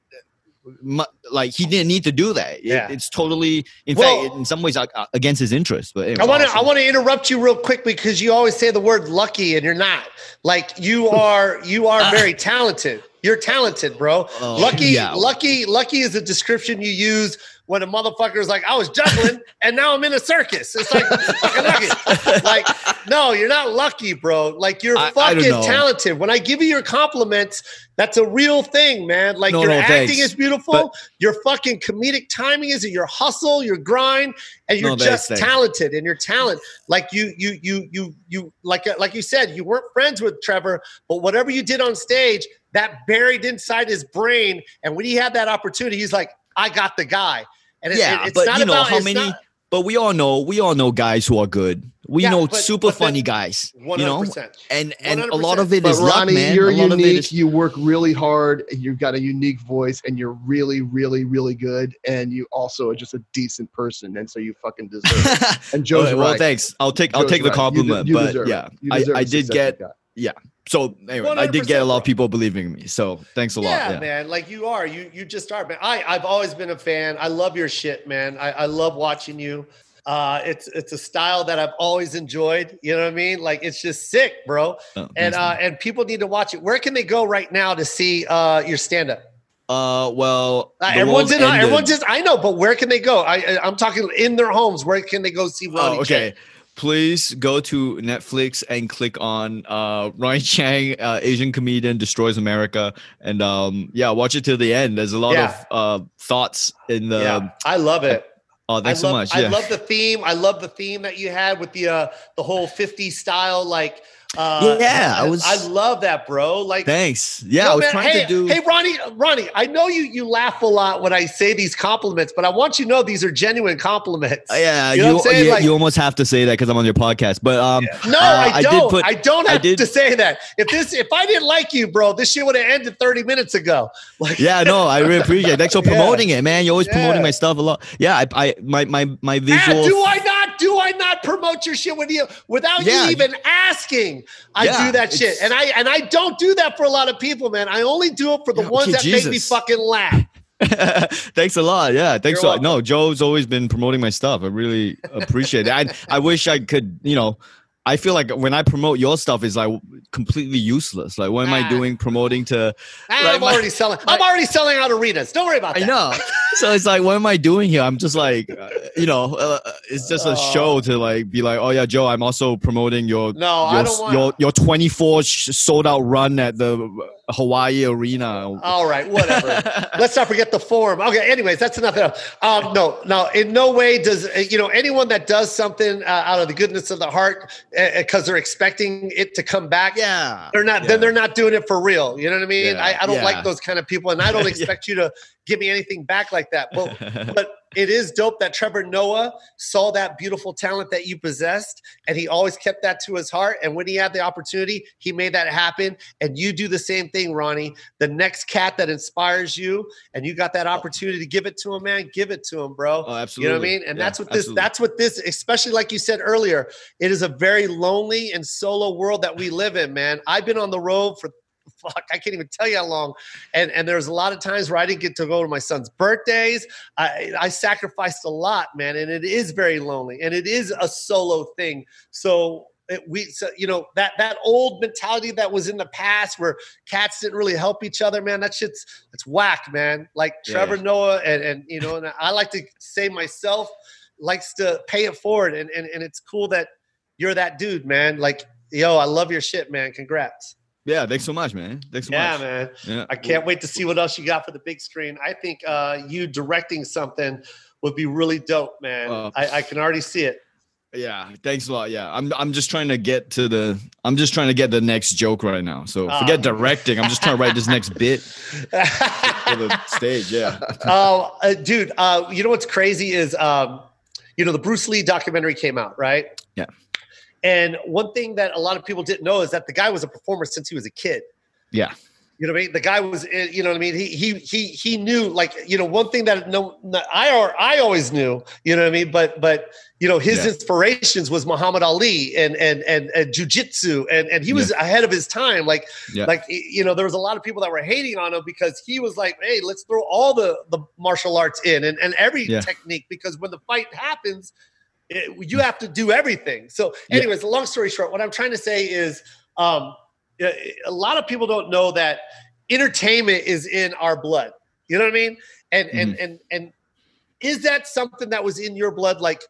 like he didn't need to do that. It- Yeah. it's totally, in Well- fact, in some ways, uh, uh, against his interest. But anyway, I want to awesome. I want to interrupt you real quick because you always say the word lucky and you're not. Like you are you are very talented. You're talented, bro. Oh, lucky yeah. lucky lucky is a description you use when a motherfucker is like I was juggling and now I'm in a circus. It's like fucking lucky. Like no, you're not lucky, bro. Like you're I- I fucking know. talented. When I give you your compliments, that's a real thing, man. Like No, your no, acting thanks. is beautiful. But- your fucking comedic timing is it, your hustle, your grind, and you're No, just thanks. talented. And your talent, like you, you, you, you, you, like uh, like you said, you weren't friends with Trevor, but whatever you did on stage, that buried inside his brain. And when he had that opportunity, he's like, "I got the guy." And it- yeah, it- it's but not you know about how many. not- but we all know, we all know guys who are good. We Yeah, know but- super but funny guys. You 100%. know, and and a lot 100%. of it But is luck, Ronny, man. you're a lot of it unique. is You work really hard. You've got a unique voice, and you're really, really, really good. And you also are just a decent person, and so you fucking deserve it. And Jo's Okay, well, right. thanks. I'll take I'll Jo's take the right. You de- compliment, you but deserve it. yeah, You I, deserve I the did success get got. so anyway. I did get a lot of people believing me. So thanks a lot. Yeah, Yeah, man. Like you are. You you just are, man. I I've always been a fan. I love your shit, man. I, I love watching you. Uh, it's it's a style that I've always enjoyed. You know what I mean? Like it's just sick, bro. Oh, And uh, man. and people need to watch it. Where can they go right now to see uh your stand up? uh, well, Uh, everyone's in. ended. Everyone's just. I know, but where can they go? I, I I'm talking in their homes. Where can they go see Ronny? Oh, okay. Please go to Netflix and click on uh, Ronny Chieng, uh, Asian comedian destroys America, and um, yeah, watch it till the end. There's a lot Yeah. of uh, thoughts in the. yeah, I love it. Oh, thanks I so love, much. I love the theme. I love the theme that you had with the uh the whole 50 style like. Uh, Yeah, I was- I love that, bro. Like, Thanks. Yeah, Yo, I was man, trying hey, to do. Hey, Ronny, Ronny, I know you you laugh a lot when I say these compliments, but I want you to know these are genuine compliments. Uh, yeah, You you know what you, Like- you almost have to say that because I'm on your podcast. But um, No, uh, I I don't. I, put- don't I have did- to say that. If this, if I didn't like you, bro, this shit would have ended 30 minutes ago. Like, yeah, no, I really appreciate it. Thanks for Yeah. promoting it, man. You're always promoting my stuff a lot. Yeah, I, I my my my visual. do I not? Do I not promote your shit with you without Yeah. you even asking? I Yeah, do that shit, and I and I don't do that for a lot of people, man. I only do it for the ones that make me fucking laugh. thanks a lot. Yeah, thanks. You're a lot. No, Jo's always been promoting my stuff. I really appreciate it. I I wish I could, you know, I feel like when I promote your stuff is like completely useless. Like, what am I Ah. doing promoting to? Ah, Like I'm my- already selling. I'm already selling out arenas. Don't worry about that. I know. so it's like, what am I doing here? I'm just like, uh, you know, uh, it's just a Oh. show to like be like, oh yeah, Jo, I'm also promoting your No, your I don't want. your your 24 sh- sold out run at the Hawaii Arena. All right, whatever. Let's not forget the form. Okay. Anyways, that's enough. Um, no, no. In no way does uh, you know anyone that does something uh, out of the goodness of the heart because they're expecting it to come back. yeah, They're not. Yeah. Then they're not doing it for real. You know what I mean? Yeah, I, I don't yeah. like those kind of people, and I don't expect you to give me anything back like that. But but it is dope that Trevor Noah saw that beautiful talent that you possessed, and he always kept that to his heart. And when he had the opportunity, he made that happen. And you do the same thing, Ronny. The next cat that inspires you, and you got that opportunity to give it to him, man. Give it to him, bro. Oh, You know what I mean? And Yeah, that's what this absolutely. that's what this, especially like you said earlier, it is a very lonely and solo world that we live in, man. I've been on the road for fuck, I can't even tell you how long. And and there's a lot of times where I didn't get to go to my son's birthdays. I I sacrificed a lot, man, and it is very lonely and it is a solo thing. So it, we so, you know that that old mentality that was in the past where cats didn't really help each other man that shit's it's whack man like Yeah. trevor noah and and you know and i like to say myself likes to pay it forward and and, and it's cool that you're that dude man like yo i love your shit man congrats Yeah, thanks so much, man. Thanks so yeah much. man Yeah. i can't wait to see what else you got for the big screen i think uh you directing something would be really dope man Uh, I, I can already see it Yeah, thanks a lot. Yeah, I'm I'm just trying to get to the I'm just trying to get the next joke right now. So Ah. forget directing. I'm just trying to write this next bit for the stage. Yeah. Oh, uh, dude, uh, you know what's crazy is, um, you know, the Bruce Lee documentary came out, right? Yeah. And one thing that a lot of people didn't know is that the guy was a performer since he was a kid. Yeah. You know what I mean? The guy was, uh, you know what I mean? He he he he knew, like, you know, one thing that no, no I or I always knew, you know what I mean? But but you know, his Yeah. inspirations was Muhammad Ali and and and, and jujitsu, and and he was ahead of his time. Like Yeah. like you know, there was a lot of people that were hating on him because he was like, hey, let's throw all the the martial arts in and and every Yeah. technique because when the fight happens, it, you have to do everything. So, Yeah. anyways, long story short, what I'm trying to say is, um, a lot of people don't know that entertainment is in our blood. You know what I mean? And Mm-hmm. and and and is that something that was in your blood? Like,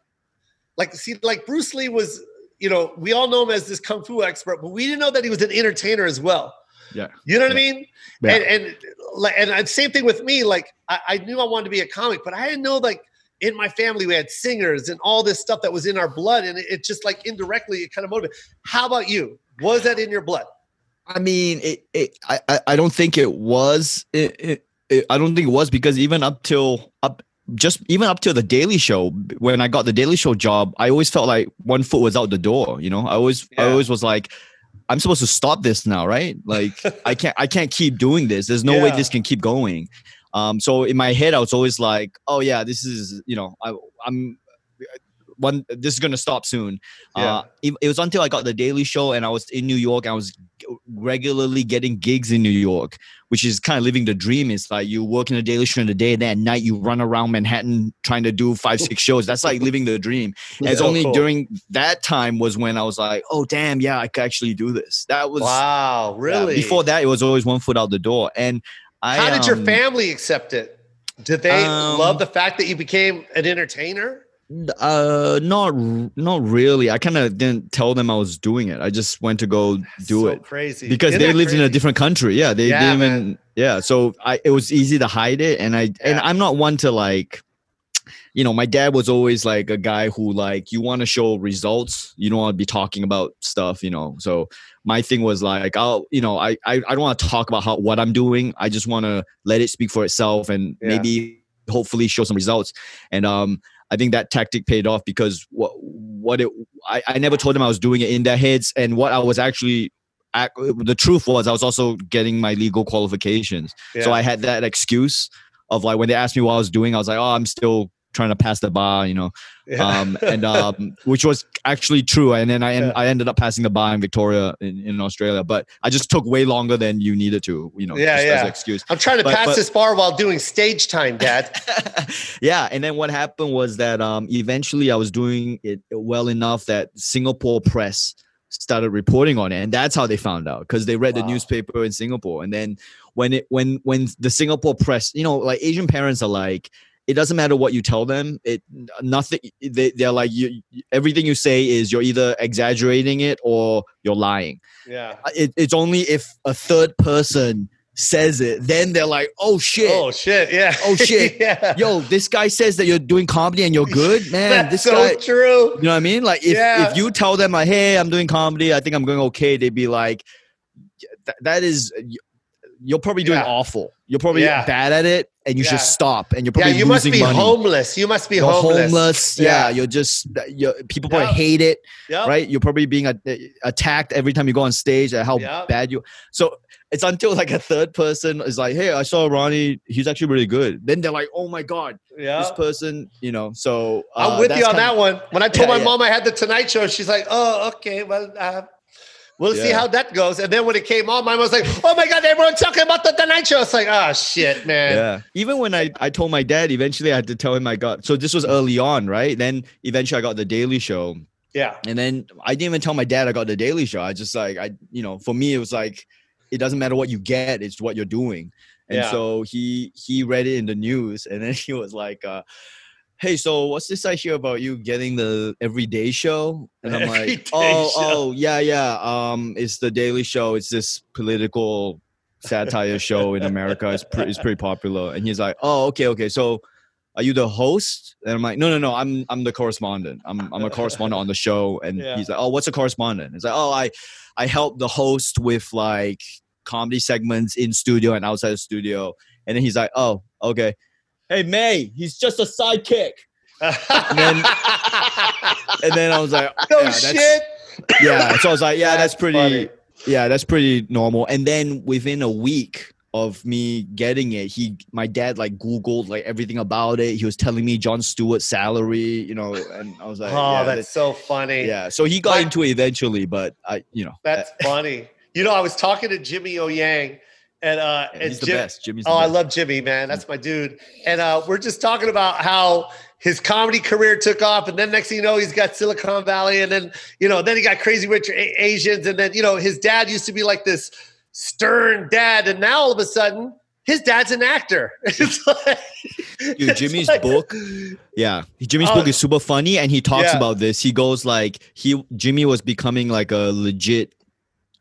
like see, like Bruce Lee was. You know, we all know him as this kung fu expert, but we didn't know that he was an entertainer as well. Yeah. You know what I mean? Yeah. And and like and, and same thing with me. Like I, I knew I wanted to be a comic, but I didn't know like in my family we had singers and all this stuff that was in our blood, and it, it just like indirectly it kind of motivated. How about you? Was that in your blood? I mean, it, it I, I- don't think it was. It, it, it, I don't think it was because even up till up just even up till the Daily Show, when I got the Daily Show job, I always felt like one foot was out the door. You know, I always I always was like, I'm supposed to stop this now, right? Like I can't I can't keep doing this. There's no way this can keep going. Um, so in my head, I was always like, oh yeah, this is you know, I, I'm one. This is gonna stop soon. Yeah. Uh, it, it was until I got the Daily Show and I was in New York. I was g- regularly getting gigs in New York, which is kind of living the dream. It's like you work in the Daily Show in the day, and then at night you run around Manhattan trying to do five, six shows. That's like living the dream. And it's only cool. during that time was when I was like, oh damn, yeah, I could actually do this. That was Wow, yeah, really? before that, it was always one foot out the door. And I, How did your um, family accept it? Did they Um, love the fact that you became an entertainer? Uh, not not really. I kind of didn't tell them I was doing it. I just went to go do so it Crazy. because Isn't they lived in a different country. Yeah, they Yeah, didn't even. Yeah, so I it was easy to hide it, and I and I'm not one to like. You know, my dad was always like a guy who like you want to show results. You don't want to be talking about stuff. You know, so my thing was like I'll you know I I, I don't want to talk about how what I'm doing. I just want to let it speak for itself and Yeah. maybe hopefully show some results. And um, I think that tactic paid off because what what it I, I never told them I was doing it in their heads, and what I was actually. The truth was, I was also getting my legal qualifications, so I had that excuse of like when they asked me what I was doing, I was like, "Oh, I'm still trying to pass the bar, you know, Yeah. um, and um, which was actually true. And then I en- Yeah. I ended up passing the bar in Victoria in, in Australia, but I just took way longer than you needed to, you know, Yeah, just as yeah. an excuse. I'm trying to But- pass but- this bar while doing stage time, Dad. yeah, and then what happened was that um, eventually I was doing it well enough that Singapore press started reporting on it, and that's how they found out because they read the newspaper in Singapore. And then when it when when the Singapore press, you know, like Asian parents are like. It doesn't matter what you tell them. It nothing. They they're like you. Everything you say is you're either exaggerating it or you're lying. Yeah. Uh, it, it's only if a third person says it, then they're like, "Oh shit, Oh shit! Yeah. Oh, shit. yeah. yo, this guy says that you're doing comedy and you're good, man. That's this so guy, true. you know what I mean? Like if Yeah. if you tell them like, hey, I'm doing comedy, I think I'm going okay, they'd be like, "Th- that is, you're probably doing Yeah. awful. You're probably Yeah. bad at it, and you Yeah. should stop. And you're probably Yeah, you must be money. homeless. You must be You're homeless. homeless. Yeah. Yeah. you're just you're, people probably hate it, Yep. right? You're probably being a, attacked every time you go on stage at how Yep. bad you. So it's until like a third person is like, "Hey, I saw Ronny. He's actually really good." Then they're like, "Oh my god, Yeah. this person," you know. So I'm uh, with you on that one. When I told my mom I had the Tonight Show, she's like, "Oh, okay, well, uh, we'll see how that goes." And then when it came on, mine was like, "Oh my god, everyone's talking about the Tonight Show." It's like, "Ah, shit, man." Yeah. Even when I, I told my dad, eventually I had to tell him I got. So this was early on, right? Then eventually I got the Daily Show, Yeah. and then I didn't even tell my dad I got the Daily Show. I just like I, you know, for me it was like, it doesn't matter what you get; it's what you're doing. And Yeah. so he he read it in the news, and then he was like, uh, "Hey, so what's this I hear about you getting the Everyday Show?" And I'm Everyday like, "Oh, Show. oh, yeah, yeah. Um, it's the Daily Show. It's this political." satire show in America. It's, pre- it's pretty popular. And he's like, oh, okay, okay. So are you the host? And I'm like, no, no, no. I'm I'm the correspondent. I'm I'm a correspondent on the show. And Yeah. he's like, oh, what's a correspondent? It's like, oh, I I help the host with like comedy segments in studio and outside the studio. And then he's like, oh, okay. Hey May, he's just a sidekick. then- And then I was like, no yeah, that's- shit. yeah. So I was like, yeah, that's, That's pretty. funny. Yeah, that's pretty normal. And then within a week of me getting it, he, my dad, like Googled like everything about it. He was telling me Jon Stewart's salary, you know, and I was like, Oh, yeah, that's so funny. yeah. So he got My- into it eventually, but I, you know, That's uh, funny. You know, I was talking to Jimmy O Yang, and uh, yeah, he's the Jim- best. Jimmy's the Oh, I love Jimmy, man. That's my dude. And uh, we're just talking about how his comedy career took off, and then next thing you know, he's got Silicon Valley, and then you know, then he got Crazy Rich Asians, and then you know, his dad used to be like this stern dad, and now all of a sudden, his dad's an actor. It's like, Dude, Jimmy's like- book, yeah, Jimmy's Oh. book is super funny, and he talks Yeah. about this. He goes like he Jimmy was becoming like a legit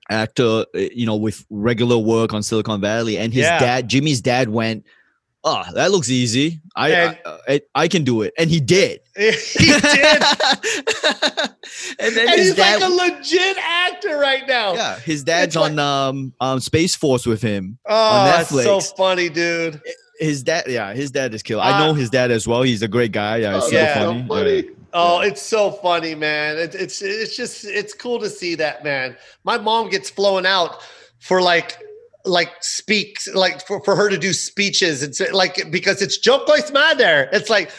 actor, uh, you know, with regular work on Silicon Valley, and his Yeah. dad, Jimmy's dad, went, "Oh, that looks easy. I And- I, I, I can do it," and he did. he did, and then and his he's dad, like a legit actor right now. yeah, his dad's like- on um um Space Force with him. Oh, that's so funny, dude. His dad, yeah, his dad is killer. I know Uh, his dad as well. He's a great guy. Yeah, it's Oh, super yeah. so funny. funny. Yeah. Oh, it's so funny, man. It, it's it's just it's cool to see that, man. My mom gets flown out for like like speaks like for, for her to do speeches. It's like because it's Jo Koy's mother. It's like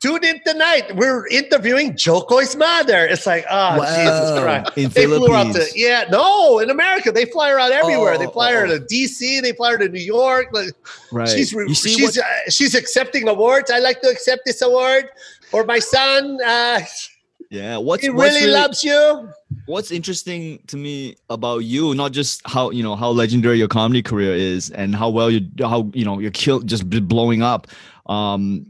tune in tonight. We're interviewing Jo Koy's mother. It's like oh Wow. Jesus Christ. In They flew her out to yeah no in America they fly her out everywhere. they Oh, fly her oh. to DC. They fly her to New York. Like, Right. She's re- you see she's what, uh, she's accepting awards. I like to accept this award for my son. Uh, yeah. What's he what's really, loves you. what's interesting to me about you not just how you know how legendary your comedy career is and how well you how you know you're killed just blowing up um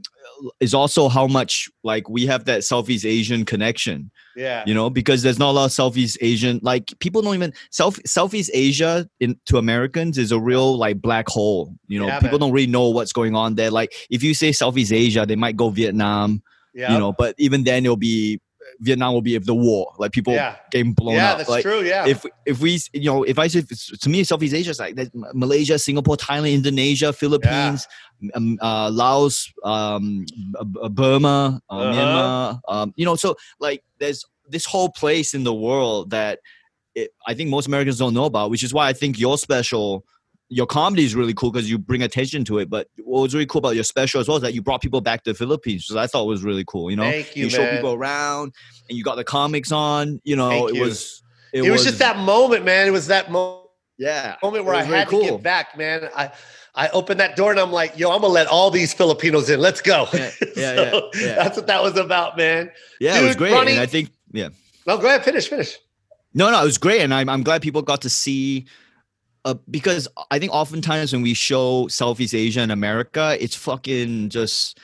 is also how much like we have that southeast asian connection Yeah. you know because there's not a lot of southeast asian like people don't even south southeast asia in to americans is a real like black hole you know Yeah, people man. don't really know what's going on there like if you say southeast asia they might go vietnam Yeah. you know but even then it'll be vietnam will be of the war like people yeah. getting blown Yeah, up that's like true. Yeah. if if we you know if I say to me Southeast Asia is like Malaysia, Singapore, Thailand, Indonesia, Philippines, um, uh, Laos, um, Burma, uh, Uh-huh. Myanmar. Um, you know, so like there's this whole place in the world that it, I think most Americans don't know about, which is why I think your special. Your comedy is really cool because you bring attention to it. But what was really cool about your special as well is that you brought people back to the Philippines, which I thought it was really cool. You know, Thank you, show people around, and you got the comics on. You know, Thank it you. was It, was, just that moment, man. It was that moment, yeah moment where I was had to get back, man. I I opened that door and I'm like, yo, I'm gonna let all these Filipinos in. Let's go. Yeah, yeah, So yeah, yeah. That's what that was about, man. Yeah, it was great, Ronny- I think yeah. No, go ahead, finish, finish. No, no, it was great, and I'm I'm glad people got to see. Uh, because I think oftentimes when we show Southeast Asia and America, it's fucking just,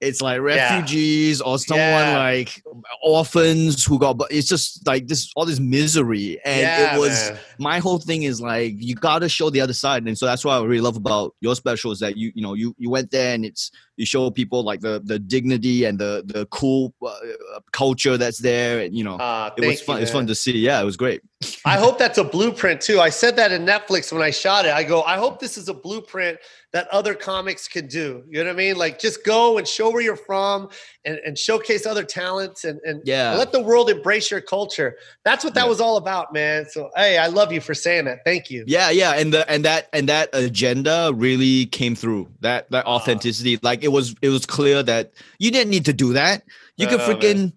it's like refugees or someone Yeah. like orphans who got, but it's just like this all this misery, and yeah, it was man. my whole thing is like you got to show the other side, and so that's what I really love about your special is that you you know you you went there and it's you show people like the the dignity and the the cool uh, culture that's there, and you know Uh, it was fun. It's fun to see. Yeah, it was great. I hope that's a blueprint too. I said that in Netflix when I shot it. I go, I hope this is a blueprint that other comics can do. You know what I mean? Like just go and show where you're from and, and showcase other talents and, and Yeah. let the world embrace your culture. That's what that Yeah. was all about, man. So hey, I love you for saying that. Thank you. Yeah, yeah, and the and that and that agenda really came through. That that Ah. authenticity, like it was it was clear that you didn't need to do that. You could No, man. freaking,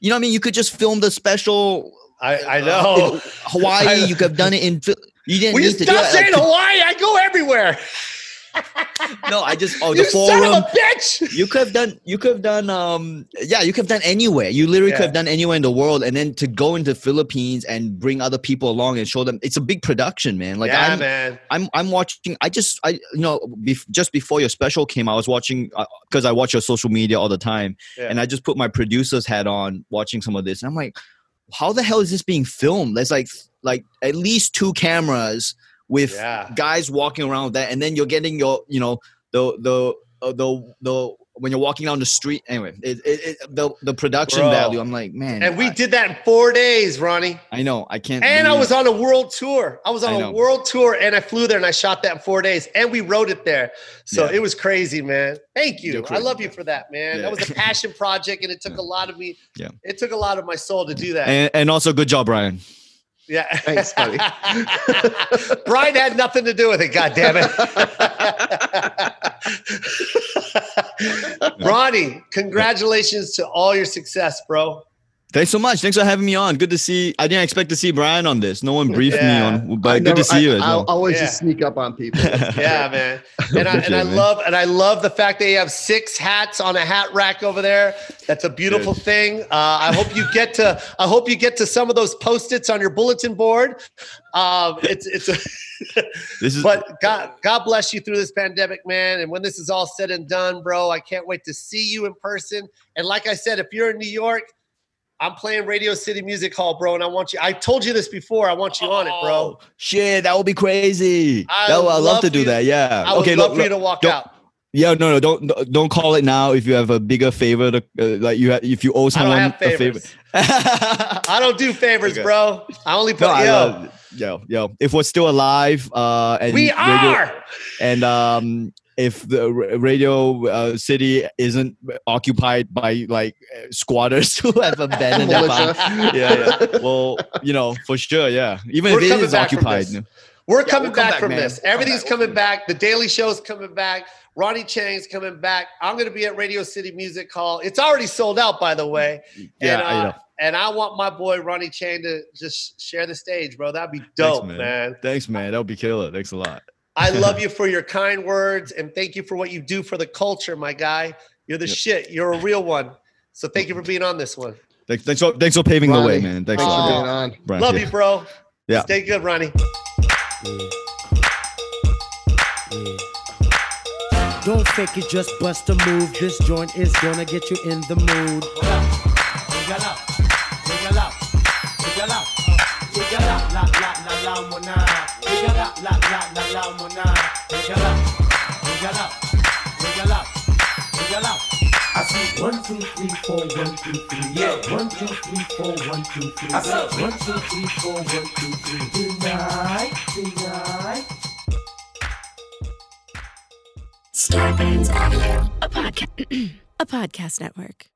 you know, what I mean, you could just film the special. I, I uh, know. in Hawaii. I- you could have done it in. You didn't need to do stop that. saying Like, Hawaii? I go everywhere. No, I just oh you the forum. bitch. you could have done you could have done um yeah you could have done anywhere you literally Yeah. could have done anywhere in the world and then to go into philippines and bring other people along and show them it's a big production man like yeah, i'm man. I'm I'm watching. I just I you know bef- just before your special came, I was watching because I watch your social media all the time, Yeah. and I just put my producer's hat on watching some of this, and I'm like, how the hell is this being filmed? There's like like at least two cameras with Yeah. guys walking around with that, and then you're getting your you know the the uh, the the when you're walking down the street. Anyway, it, it, it the the production Bro. value. I'm like, man, And we I, did that in four days, Ronny. I know I can't. And I was on a world tour. I was on I a world tour and I flew there and I shot that in four days and we wrote it there. So Yeah. it was crazy, man. Thank you. I love you for that, man. Yeah. That was a passion project and it took Yeah. a lot of me. Yeah. It took a lot of my soul to do that. and, and also good job, Brian. Yeah. Thanks, buddy. Brian had nothing to do with it, God damn it. Ronny, congratulations to all your success, bro. Thanks so much. Thanks for having me on. Good to see. I didn't expect to see Brian on this. No one briefed Yeah. me on, but I good never- to see you I, as I'll always Yeah. just sneak up on people. Yeah, man. And I, and I man. love and I love the fact that you have six hats on a hat rack over there. That's a beautiful Good. thing. Uh, I hope you get to I hope you get to some of those post-its on your bulletin board. Um, it's it's a, This is but God God bless you through this pandemic, man. And when this is all said and done, bro, I can't wait to see you in person. And like I said, if you're in New York, I'm playing Radio City Music Hall, bro, and I want you. I told you this before. I want you on it, bro. Oh, Shit, that would be crazy. I That would- I'd love love to do that. Yeah. I would okay. love look, for you to walk out. Yeah. No. No. Don't don't call it now. If you have a bigger favor, to, uh, like you have, if you owe someone a favor. favors. I don't do favors, Okay. bro. I only put no, yo. love, yo, yo. If we're still alive, uh, and we radio- are. and um, if the radio uh, city isn't occupied by like uh, squatters who have abandoned their farm. Yeah, yeah. Well, you know, for sure, yeah. Even We're if it coming back from occupied. this. We're Yeah, coming we'll back, back, from man. this. We'll come Everything's back. We'll coming back. The Daily Show's coming back. Ronny Chieng's coming back. I'm going to be at Radio City Music Hall. It's already sold out, by the way. Yeah, and, I uh, know. and I want my boy Ronny Chieng to just share the stage, bro. That'd be dope, man. man. Thanks, man. That would be killer. Thanks a lot. I love you for your kind words and thank you for what you do for the culture, my guy. You're the Yep. shit. You're a real one. So thank you for being on this one. Thanks, thanks, for, thanks for paving the way, man. Thanks, Thanks for being on. Brian. Love Yeah. you, bro. Yeah. Stay good, Ronny. Don't fake it, just bust a move. This joint is gonna get you in the mood. I see one, two, three, four, one, two, three. Yeah. One, two, three, four, one, two, three. I see one, two, three, four, one, two, three. Tonight, tonight. Starburns Audio, a podcast, a podcast network.